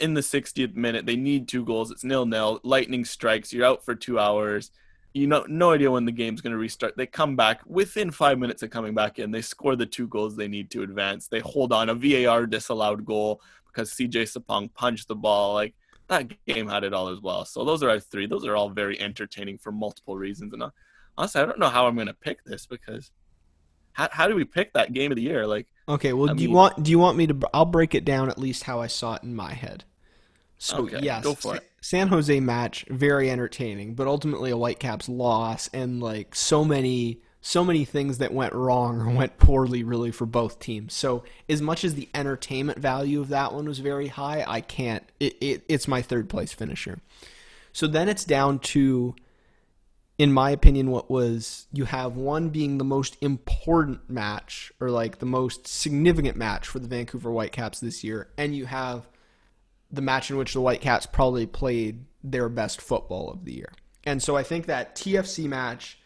In the 60th minute, they need two goals. It's nil nil. Lightning strikes. You're out for two hours. You know, no idea when the game's going to restart. They come back within five minutes of coming back in. They score the two goals they need to advance. They hold on a VAR disallowed goal because CJ Sapong punched the ball. Like that game had it all as well. So those are our three. Those are all very entertaining for multiple reasons. And uh, honestly, I don't know how I'm going to pick this because how how do we pick that game of the year? Like Okay, well, I do you want do you want me to? I'll break it down at least how I saw it in my head. So Okay, yes, go for it. San Jose match very entertaining, but ultimately a Whitecaps loss, and like so many so many things that went wrong or went poorly really for both teams. So as much as the entertainment value of that one was very high, I can't. It, it it's my third place finisher. So then it's down to in my opinion, what was you have one being the most important match or like the most significant match for the Vancouver Whitecaps this year, and you have the match in which the Whitecaps probably played their best football of the year. And so I think that TFC match,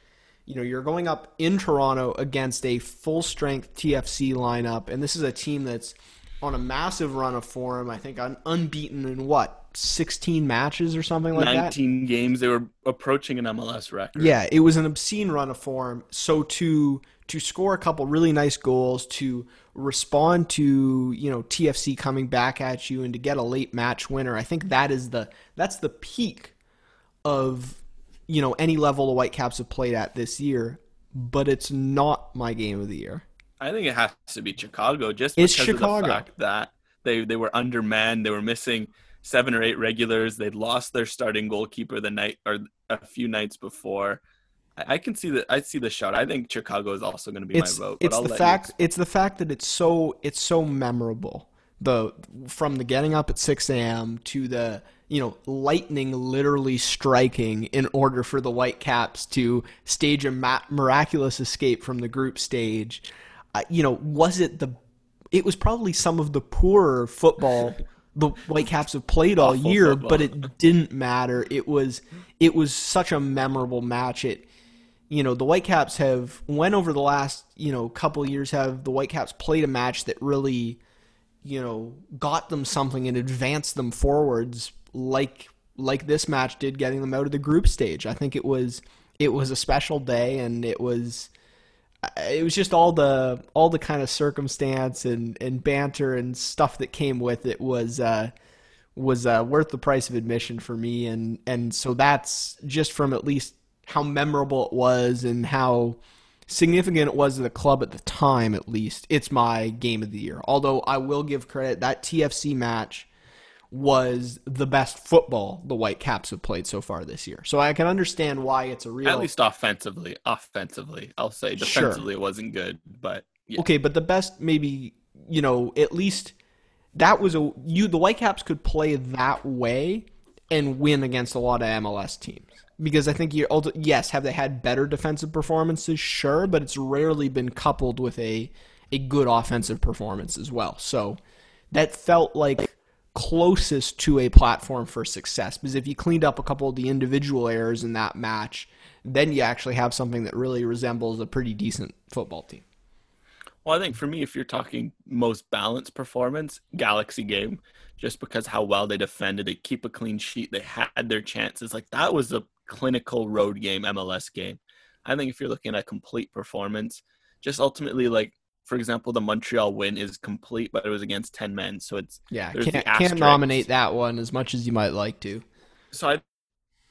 you know, you're going up in Toronto against a full strength TFC lineup, and this is a team that's on a massive run of form. I think un- unbeaten in what 16 matches or something like that. 19 games. They were approaching an MLS record. Yeah, it was an obscene run of form. So to to score a couple really nice goals, to respond to you know TFC coming back at you, and to get a late match winner, I think that is the that's the peak of you know any level the Whitecaps have played at this year. But it's not my game of the year. I think it has to be Chicago just because of Chicago. the fact that they they were undermanned. They were missing seven or eight regulars. They'd lost their starting goalkeeper the night or a few nights before. I, I can see that. I see the shot. I think Chicago is also going to be it's my vote. but it's I'll the fact it's the fact that it's so it's so memorable. The from the getting up at six a.m. to the you know lightning literally striking in order for the Whitecaps to stage a miraculous escape from the group stage. You know, was it the? It was probably some of the poorer football the Whitecaps have played all Awful year, football. but it didn't matter. It was it was such a memorable match. It you know the Whitecaps have when over the last you know couple years have the Whitecaps played a match that really you know got them something and advanced them forwards like like this match did getting them out of the group stage. I think it was it was a special day and it was it was just all the all the kind of circumstance and, and banter and stuff that came with it was uh, was uh, worth the price of admission for me. And and so that's just from at least how memorable it was and how significant it was to the club at the time at least. It's my game of the year. Although I will give credit that TFC match was the best football the White Caps have played so far this year so I can understand why it's a real At least offensively. Offensively, I'll say Sure. defensively it wasn't good, but yeah. Okay, but the best maybe you know at least that was a you the Whitecaps could play that way and win against a lot of MLS teams because I think you also yes have they had better defensive performances sure but it's rarely been coupled with a a good offensive performance as well so that felt like closest to a platform for success because if you cleaned up a couple of the individual errors in that match then you actually have something that really resembles a pretty decent football team Well, I think for me, if you're talking most balanced performance, Galaxy game, just because how well they defended, they keep a clean sheet, they had their chances. Like that was a clinical road game, MLS game. I think if you're looking at complete performance, just ultimately like for example, the Montreal win is complete, but it was against ten men, so it's Yeah, can't, can't nominate that one as much as you might like to. So I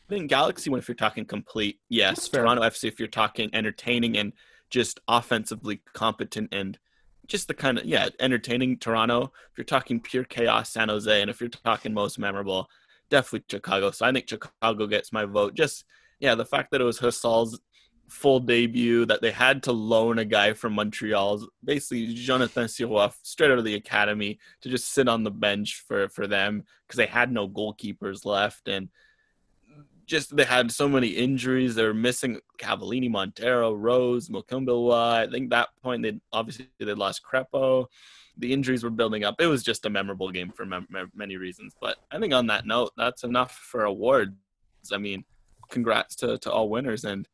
think Galaxy one if you're talking complete, yes. Toronto FC if you're talking entertaining and just offensively competent and just the kind of yeah entertaining Toronto. If you're talking pure chaos, San Jose, and if you're talking most memorable, definitely Chicago. So I think Chicago gets my vote. Just yeah, the fact that it was Hasal's full debut, that they had to loan a guy from Montreal, basically Jonathan Sirois, straight out of the academy, to just sit on the bench for for them because they had no goalkeepers left and just they had so many injuries. They were missing Cavallini, Montero, Rose, Mukumbilwa. I think that point they obviously they lost Crépeau. The injuries were building up. It was just a memorable game for mem- many reasons. But I think on that note, that's enough for awards. I mean, congrats to, to all winners and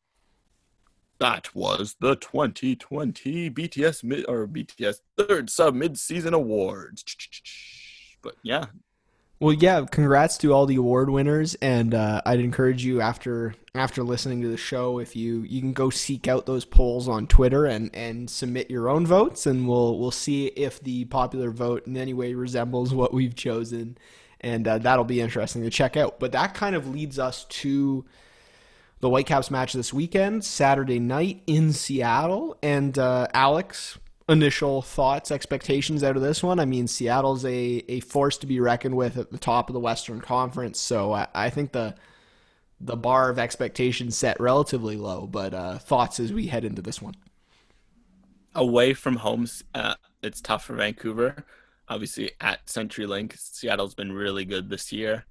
that was the 2020 BTS mid or BTS third sub mid season awards. But yeah, Well, yeah, congrats to all the award winners, and uh, I'd encourage you after after listening to the show, if you you can go seek out those polls on Twitter and and submit your own votes, and we'll we'll see if the popular vote in any way resembles what we've chosen, and uh, that'll be interesting to check out. But that kind of leads us to the Whitecaps match this weekend, Saturday night in Seattle. And uh, Alex, initial thoughts, expectations out of this one? I mean, Seattle's a, a force to be reckoned with at the top of the Western Conference, so I, I think the the bar of expectations set relatively low. But uh, thoughts as we head into this one? away from home, uh, it's tough for Vancouver. Obviously, at CenturyLink, Seattle's been really good this year.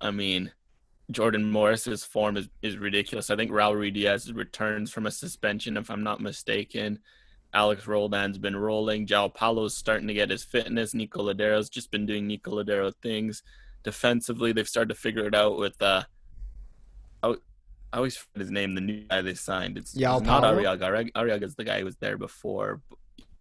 I mean, Jordan Morris's form is, is ridiculous. I think Raul Ruiz returns from a suspension, if I'm not mistaken. Alex Roldan's been rolling. João Paulo's starting to get his fitness. Nico Lodeiro's just been doing Nico Ladero things. Defensively, they've started to figure it out with uh I, I always forget his name, the new guy they signed. It's, Jao it's not. Arreaga- Arreaga's the guy who was there before.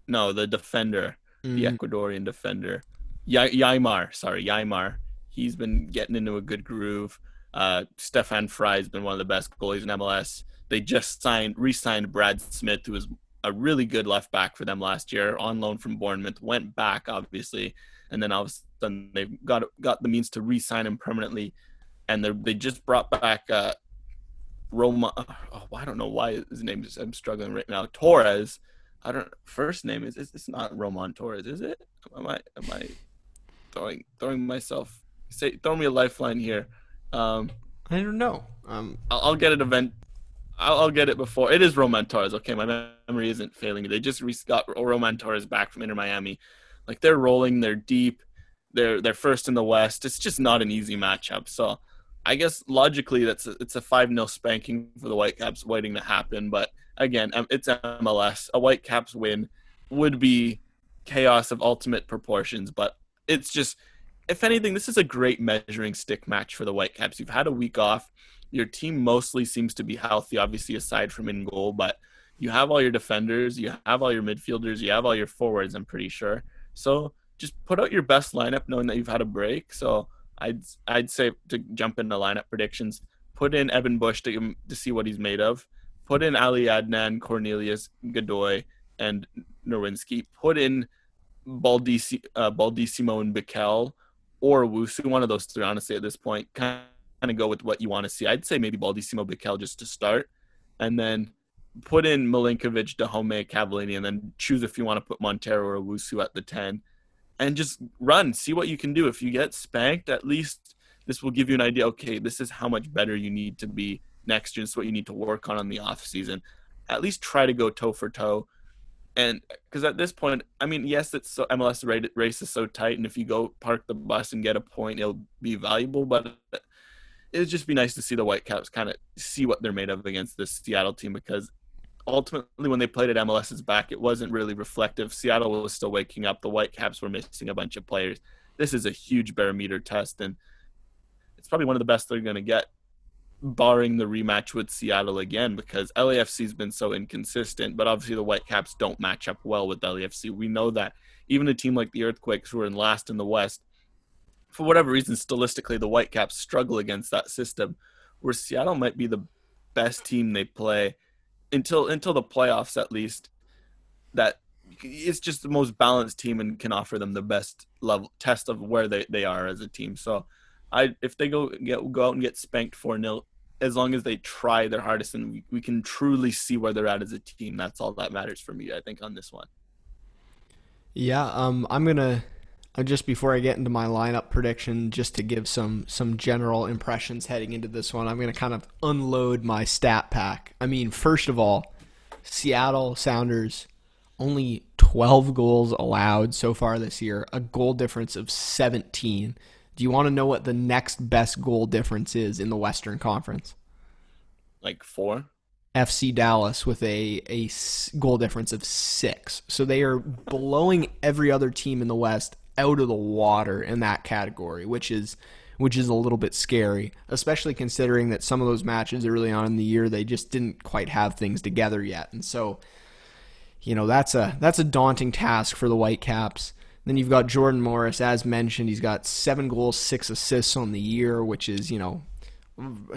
No, the defender. the Ecuadorian defender. Y- Yeimar, sorry, Yeimar. He's been getting into a good groove. Uh, Stefan Frei's been one of the best goalies in MLS. They just signed, re-signed Brad Smith, who was a really good left back for them last year on loan from Bournemouth. Went back, obviously, and then all of a sudden they've got got the means to re-sign him permanently. And they they just brought back uh, Roma. Oh, I don't know why his name is. I'm struggling right now. Torres. I don't. First name is it's not Roman Torres, is it? Am I am I throwing throwing myself? Say throw me a lifeline here. Um, I don't know. Um, I'll, I'll get it event. I'll, I'll get it before. It is Roman Torres. Okay, my memory isn't failing me. They just re- got Roman Torres back from Inter Miami. Like they're rolling. They're deep. They're they're first in the West. It's just not an easy matchup. So I guess logically that's a, it's a five 0 spanking for the Whitecaps waiting to happen. But again, um, it's MLS. A Whitecaps win would be chaos of ultimate proportions. But it's just, if anything, this is a great measuring stick match for the Whitecaps. You've had a week off. Your team mostly seems to be healthy, obviously aside from in goal, but you have all your defenders, you have all your midfielders, you have all your forwards. I'm pretty sure. So just put out your best lineup, knowing that you've had a break. So I'd I'd say to jump into lineup predictions, put in Evan Bush to to see what he's made of. Put in Ali Adnan, Cornelius, Godoy, and Nerwinski. Put in Baldisimo, uh, Baldisimo and Bikel or Wusu, one of those three, honestly, at this point. Kind of go with what you want to see. I'd say maybe Baldisimo Bikel just to start. And then put in Milinkovic, Dajome, Cavallini, and then choose if you want to put Montero or Wusu at the 10. And just run, see what you can do. If you get spanked, at least this will give you an idea okay, this is how much better you need to be next year. This is what you need to work on in the off season. At least try to go toe for toe and because at this point, I mean, yes, it's so MLS race is so tight, and if you go park the bus and get a point, it'll be valuable. But it'd just be nice to see the Whitecaps kind of see what they're made of against this Seattle team because ultimately, when they played at MLS's back, it wasn't really reflective. Seattle was still waking up. The Whitecaps were missing a bunch of players. This is a huge barometer test, and it's probably one of the best they're going to get barring the rematch with Seattle again, because LAFC's been so inconsistent. But obviously, the Whitecaps don't match up well with LAFC. We know that. Even a team like the Earthquakes, who are in last in the West, for whatever reason, stylistically, the Whitecaps struggle against that system. Where Seattle might be the best team they play until until the playoffs, at least. That it's just the most balanced team and can offer them the best level test of where they, they are as a team. So I if they go get go out and get spanked four 0 as long as they try their hardest and we, we can truly see where they're at as a team, that's all that matters for me. I think on this one. Yeah, um, I'm gonna uh, just before I get into my lineup prediction, just to give some some general impressions heading into this one, I'm gonna kind of unload my stat pack. I mean, first of all, Seattle Sounders only 12 goals allowed so far this year, a goal difference of 17. Do you want to know what the next best goal difference is in the Western Conference? Like four. FC Dallas with a a goal difference of six. So they are blowing every other team in the West out of the water in that category, which is which is a little bit scary, especially considering that some of those matches early on in the year they just didn't quite have things together yet. And so, you know, that's a that's a daunting task for the Whitecaps. Then you've got Jordan Morris, as mentioned, he's got seven goals, six assists on the year, which is, you know,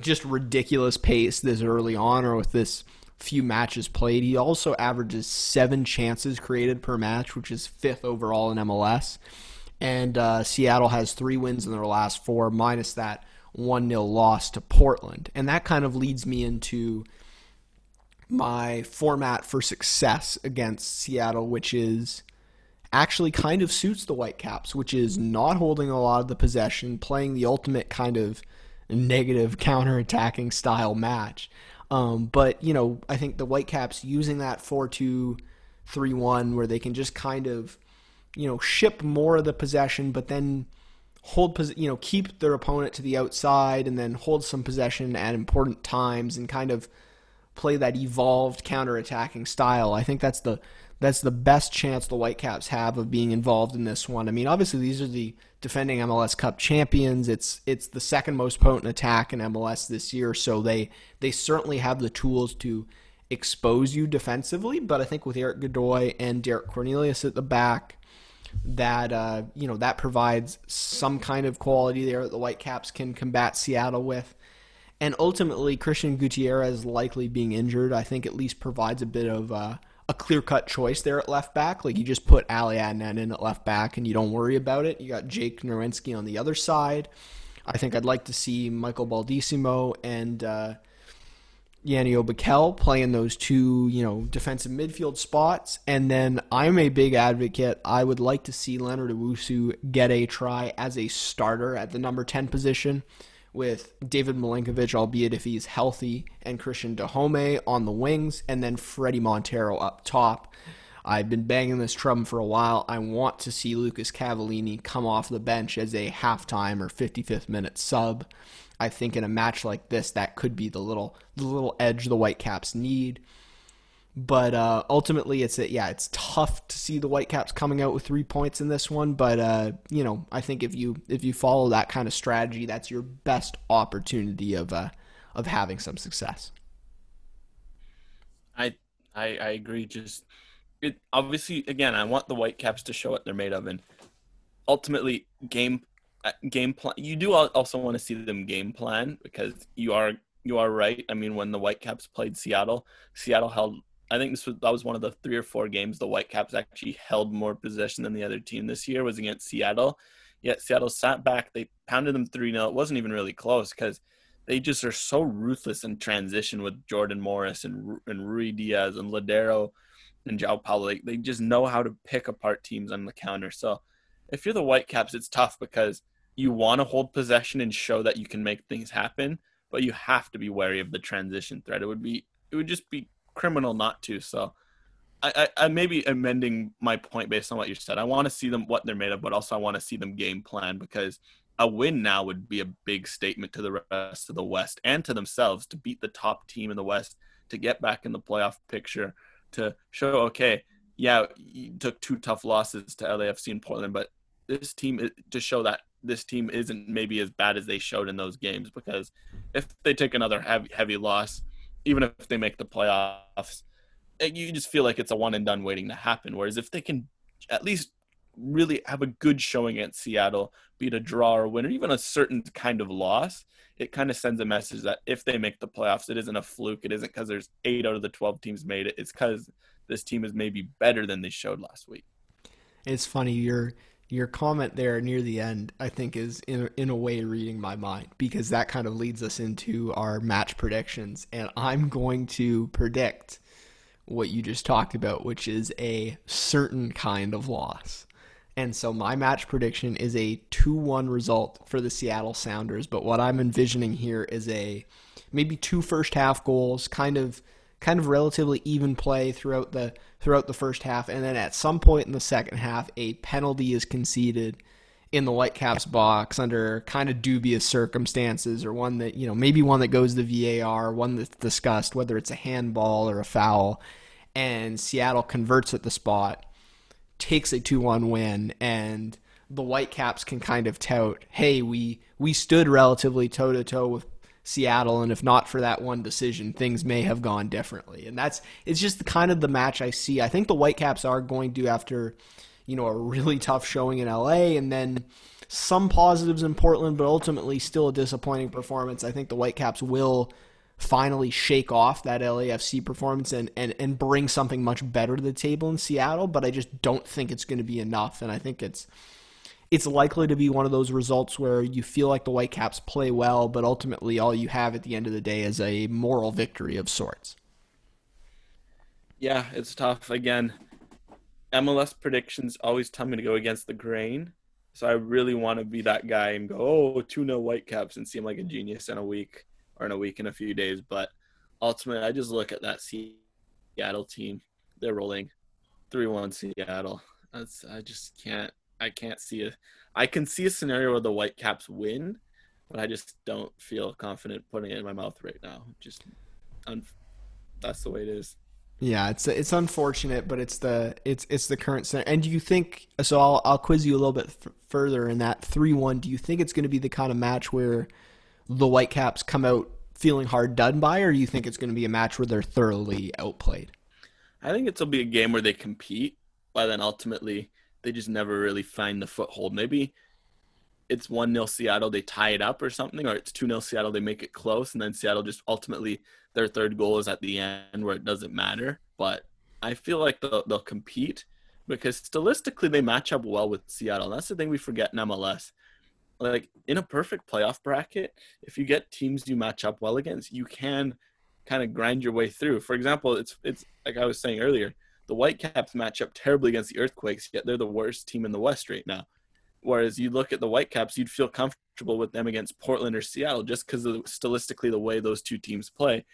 just ridiculous pace this early on or with this few matches played. He also averages seven chances created per match, which is fifth overall in MLS. And uh, Seattle has three wins in their last four, minus that 1 0 loss to Portland. And that kind of leads me into my format for success against Seattle, which is actually kind of suits the Whitecaps, which is not holding a lot of the possession, playing the ultimate kind of negative counter-attacking style match. Um, but you know, I think the Whitecaps using that four-two-three-one, where they can just kind of, you know, ship more of the possession, but then hold, you know, keep their opponent to the outside, and then hold some possession at important times, and kind of play that evolved counter-attacking style. I think that's the that's the best chance the Whitecaps have of being involved in this one. I mean, obviously these are the defending MLS Cup champions. It's it's the second most potent attack in MLS this year, so they they certainly have the tools to expose you defensively. But I think with Erik Godoy and Derek Cornelius at the back, that uh, you know that provides some kind of quality there that the Whitecaps can combat Seattle with. And ultimately, Cristian Gutierrez likely being injured, I think at least provides a bit of uh, a clear cut choice there at left back. Like you just put Ali Adnan in at left back and you don't worry about it. You got Jake Nerwinski on the other side. I think I'd like to see Michael Baldisimo and uh, Janio Bikel playing those two, you know, defensive midfield spots. And then I'm a big advocate. I would like to see Leonard Owusu get a try as a starter at the number 10 position with David Milinkovic, albeit if he's healthy, and Cristian Dajome on the wings, and then Fredy Montero up top. I've been banging this drum for a while. I want to see Lucas Cavallini come off the bench as a halftime or 55th minute sub. I think in a match like this, that could be the little the little edge the Whitecaps need. But uh, ultimately, it's a, yeah, it's tough to see the Whitecaps coming out with three points in this one. But uh, you know, I think if you if you follow that kind of strategy, that's your best opportunity of uh, of having some success. I I, I agree. Just it obviously again, I want the Whitecaps to show what they're made of, and ultimately game uh, game plan. You do also want to see them game plan because you are you are right. I mean, when the Whitecaps played Seattle, Seattle held I think this was that was one of the three or four games the Whitecaps actually held more possession than the other team this year was against Seattle. Yet Seattle sat back, they pounded them 3 0. It wasn't even really close because they just are so ruthless in transition with Jordan Morris and and Ruidíaz and Lodeiro and Joao Paulo. They, they just know how to pick apart teams on the counter. So if you're the Whitecaps, it's tough because you want to hold possession and show that you can make things happen, but you have to be wary of the transition threat. It would be it would just be criminal not to. So I, I, I may be amending my point based on what you said. I want to see them what they're made of, but also I want to see them game plan because a win now would be a big statement to the rest of the West and to themselves to beat the top team in the West to get back in the playoff picture to show okay, yeah, you took two tough losses to LAFC and Portland, but this team to show that this team isn't maybe as bad as they showed in those games because if they take another heavy heavy loss even if they make the playoffs, you just feel like it's a one and done waiting to happen. Whereas if they can at least really have a good showing against Seattle, be it a draw or a win, or even a certain kind of loss, it kind of sends a message that if they make the playoffs, it isn't a fluke. It isn't because there's eight out of the 12 teams made it. It's because this team is maybe better than they showed last week. It's funny. You're your comment there near the end, I think, is in in a way reading my mind because that kind of leads us into our match predictions, and I'm going to predict what you just talked about, which is a certain kind of loss. And so my match prediction is a 2-1 result for the Seattle Sounders, but what I'm envisioning here is a maybe two first half goals, kind of kind of relatively even play throughout the throughout the first half, and then at some point in the second half, a penalty is conceded in the Whitecaps box under kind of dubious circumstances, or one that you know maybe one that goes to VAR, one that's discussed whether it's a handball or a foul, and Seattle converts at the spot, takes a two-one win, and the Whitecaps can kind of tout, "Hey, we we stood relatively toe to toe with Seattle, and if not for that one decision, things may have gone differently. And that's it's just the kind of the match I see. I think the Whitecaps are going to after you know a really tough showing in LA, and then some positives in Portland, but ultimately still a disappointing performance. I think the Whitecaps will finally shake off that LAFC performance and, and, and bring something much better to the table in Seattle, but I just don't think it's going to be enough. And I think it's it's likely to be one of those results where you feel like the Whitecaps play well, but ultimately all you have at the end of the day is a moral victory of sorts. Yeah, it's tough. Again, MLS predictions always tell me to go against the grain. So I really want to be that guy and go, oh, 2 0 Whitecaps and seem like a genius in a week or in a week in a few days. But ultimately, I just look at that Seattle team. They're rolling 3 1 Seattle. That's I just can't I can't see a. I can see a scenario where the Whitecaps win, but I just don't feel confident putting it in my mouth right now. Just, un, that's the way it is. Yeah, it's it's unfortunate, but it's the it's it's the current scenario. And do you think? So I'll I'll quiz you a little bit f- further in that three one. Do you think it's going to be the kind of match where the Whitecaps come out feeling hard done by, or do you think it's going to be a match where they're thoroughly outplayed? I think it'll be a game where they compete, but then ultimately they just never really find the foothold. Maybe it's 1 0 Seattle, they tie it up or something, or it's 2 0 Seattle, they make it close, and then Seattle just ultimately their third goal is at the end where it doesn't matter. But I feel like they'll, they'll compete because stylistically they match up well with Seattle. And That's the thing we forget in MLS. Like in a perfect playoff bracket, if you get teams you match up well against, you can kind of grind your way through. For example, it's it's like I was saying earlier, the Whitecaps match up terribly against the Earthquakes, yet they're the worst team in the West right now. Whereas you look at the Whitecaps, you'd feel comfortable with them against Portland or Seattle just because of stylistically the way those two teams play.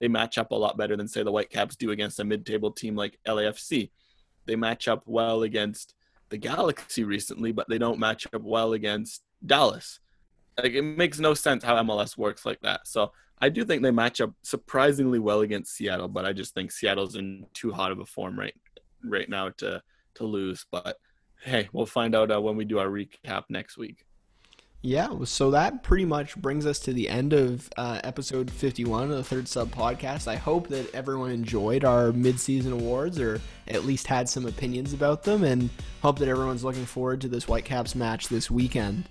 They match up a lot better than say the Whitecaps do against a mid-table team like LAFC. They match up well against the Galaxy recently, but they don't match up well against Dallas. Like it makes no sense how MLS works like that. So I do think they match up surprisingly well against Seattle, but I just think Seattle's in too hot of a form right right now to to lose. But hey, we'll find out uh, when we do our recap next week. Yeah, so that pretty much brings us to the end of uh, episode 51 of the Third Sub podcast. I hope that everyone enjoyed our midseason awards or at least had some opinions about them, and hope that everyone's looking forward to this Whitecaps match this weekend.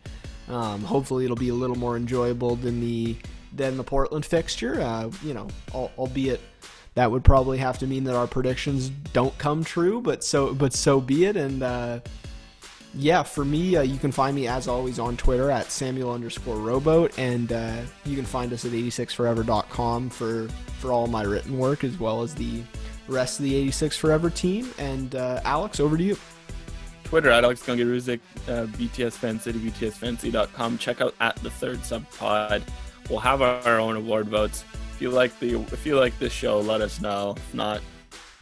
Um, hopefully, it'll be a little more enjoyable than the than the Portland fixture. Uh, you know, albeit that would probably have to mean that our predictions don't come true, but so but so be it. And uh, yeah, for me, uh, you can find me as always on Twitter at Samuel underscore rowboat, and uh, you can find us at 86forever.com for for all my written work as well as the rest of the 86 Forever team. And uh, Alex, over to you. Twitter at Alex Gangué-Ruzic, uh, BTS BTSFancy.com. Check out at the third sub pod. We'll have our, own award votes. If you like the if you like this show, let us know. If not,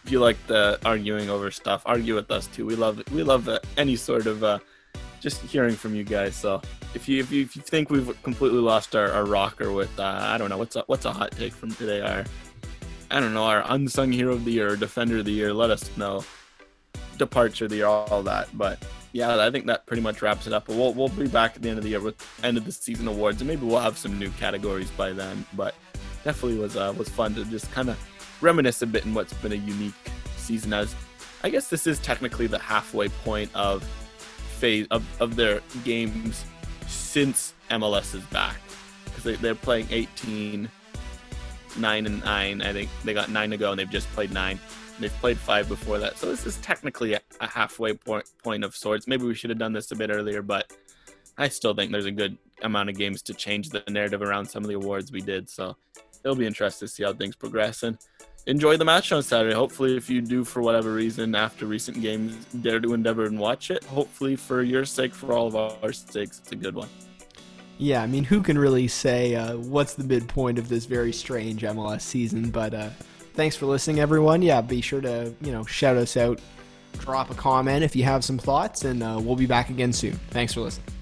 if you like the arguing over stuff, argue with us too. We love we love uh, any sort of uh, just hearing from you guys. So if you if you, if you think we've completely lost our, our rocker with uh, I don't know what's a, what's a hot take from today, our I don't know our unsung hero of the year, defender of the year, let us know. Departure of the year, all that. But yeah, I think that pretty much wraps it up. But we'll we'll be back at the end of the year with end of the season awards, and maybe we'll have some new categories by then. But definitely was uh, was fun to just kind of reminisce a bit in what's been a unique season as I guess this is technically the halfway point of phase of, of their games since MLS is back because they, they're playing 18 9 and 9 I think they got 9 to go and they've just played 9 they've played 5 before that so this is technically a, a halfway point point of sorts maybe we should have done this a bit earlier but I still think there's a good amount of games to change the narrative around some of the awards we did so it'll be interesting to see how things progress and enjoy the match on Saturday. Hopefully, if you do for whatever reason after recent games dare to endeavor and watch it, hopefully for your sake, for all of our sakes, it's a good one. Yeah, I mean, who can really say uh, what's the midpoint of this very strange MLS season? But uh, thanks for listening, everyone. Yeah, be sure to you know shout us out, drop a comment if you have some thoughts, and uh, we'll be back again soon. Thanks for listening.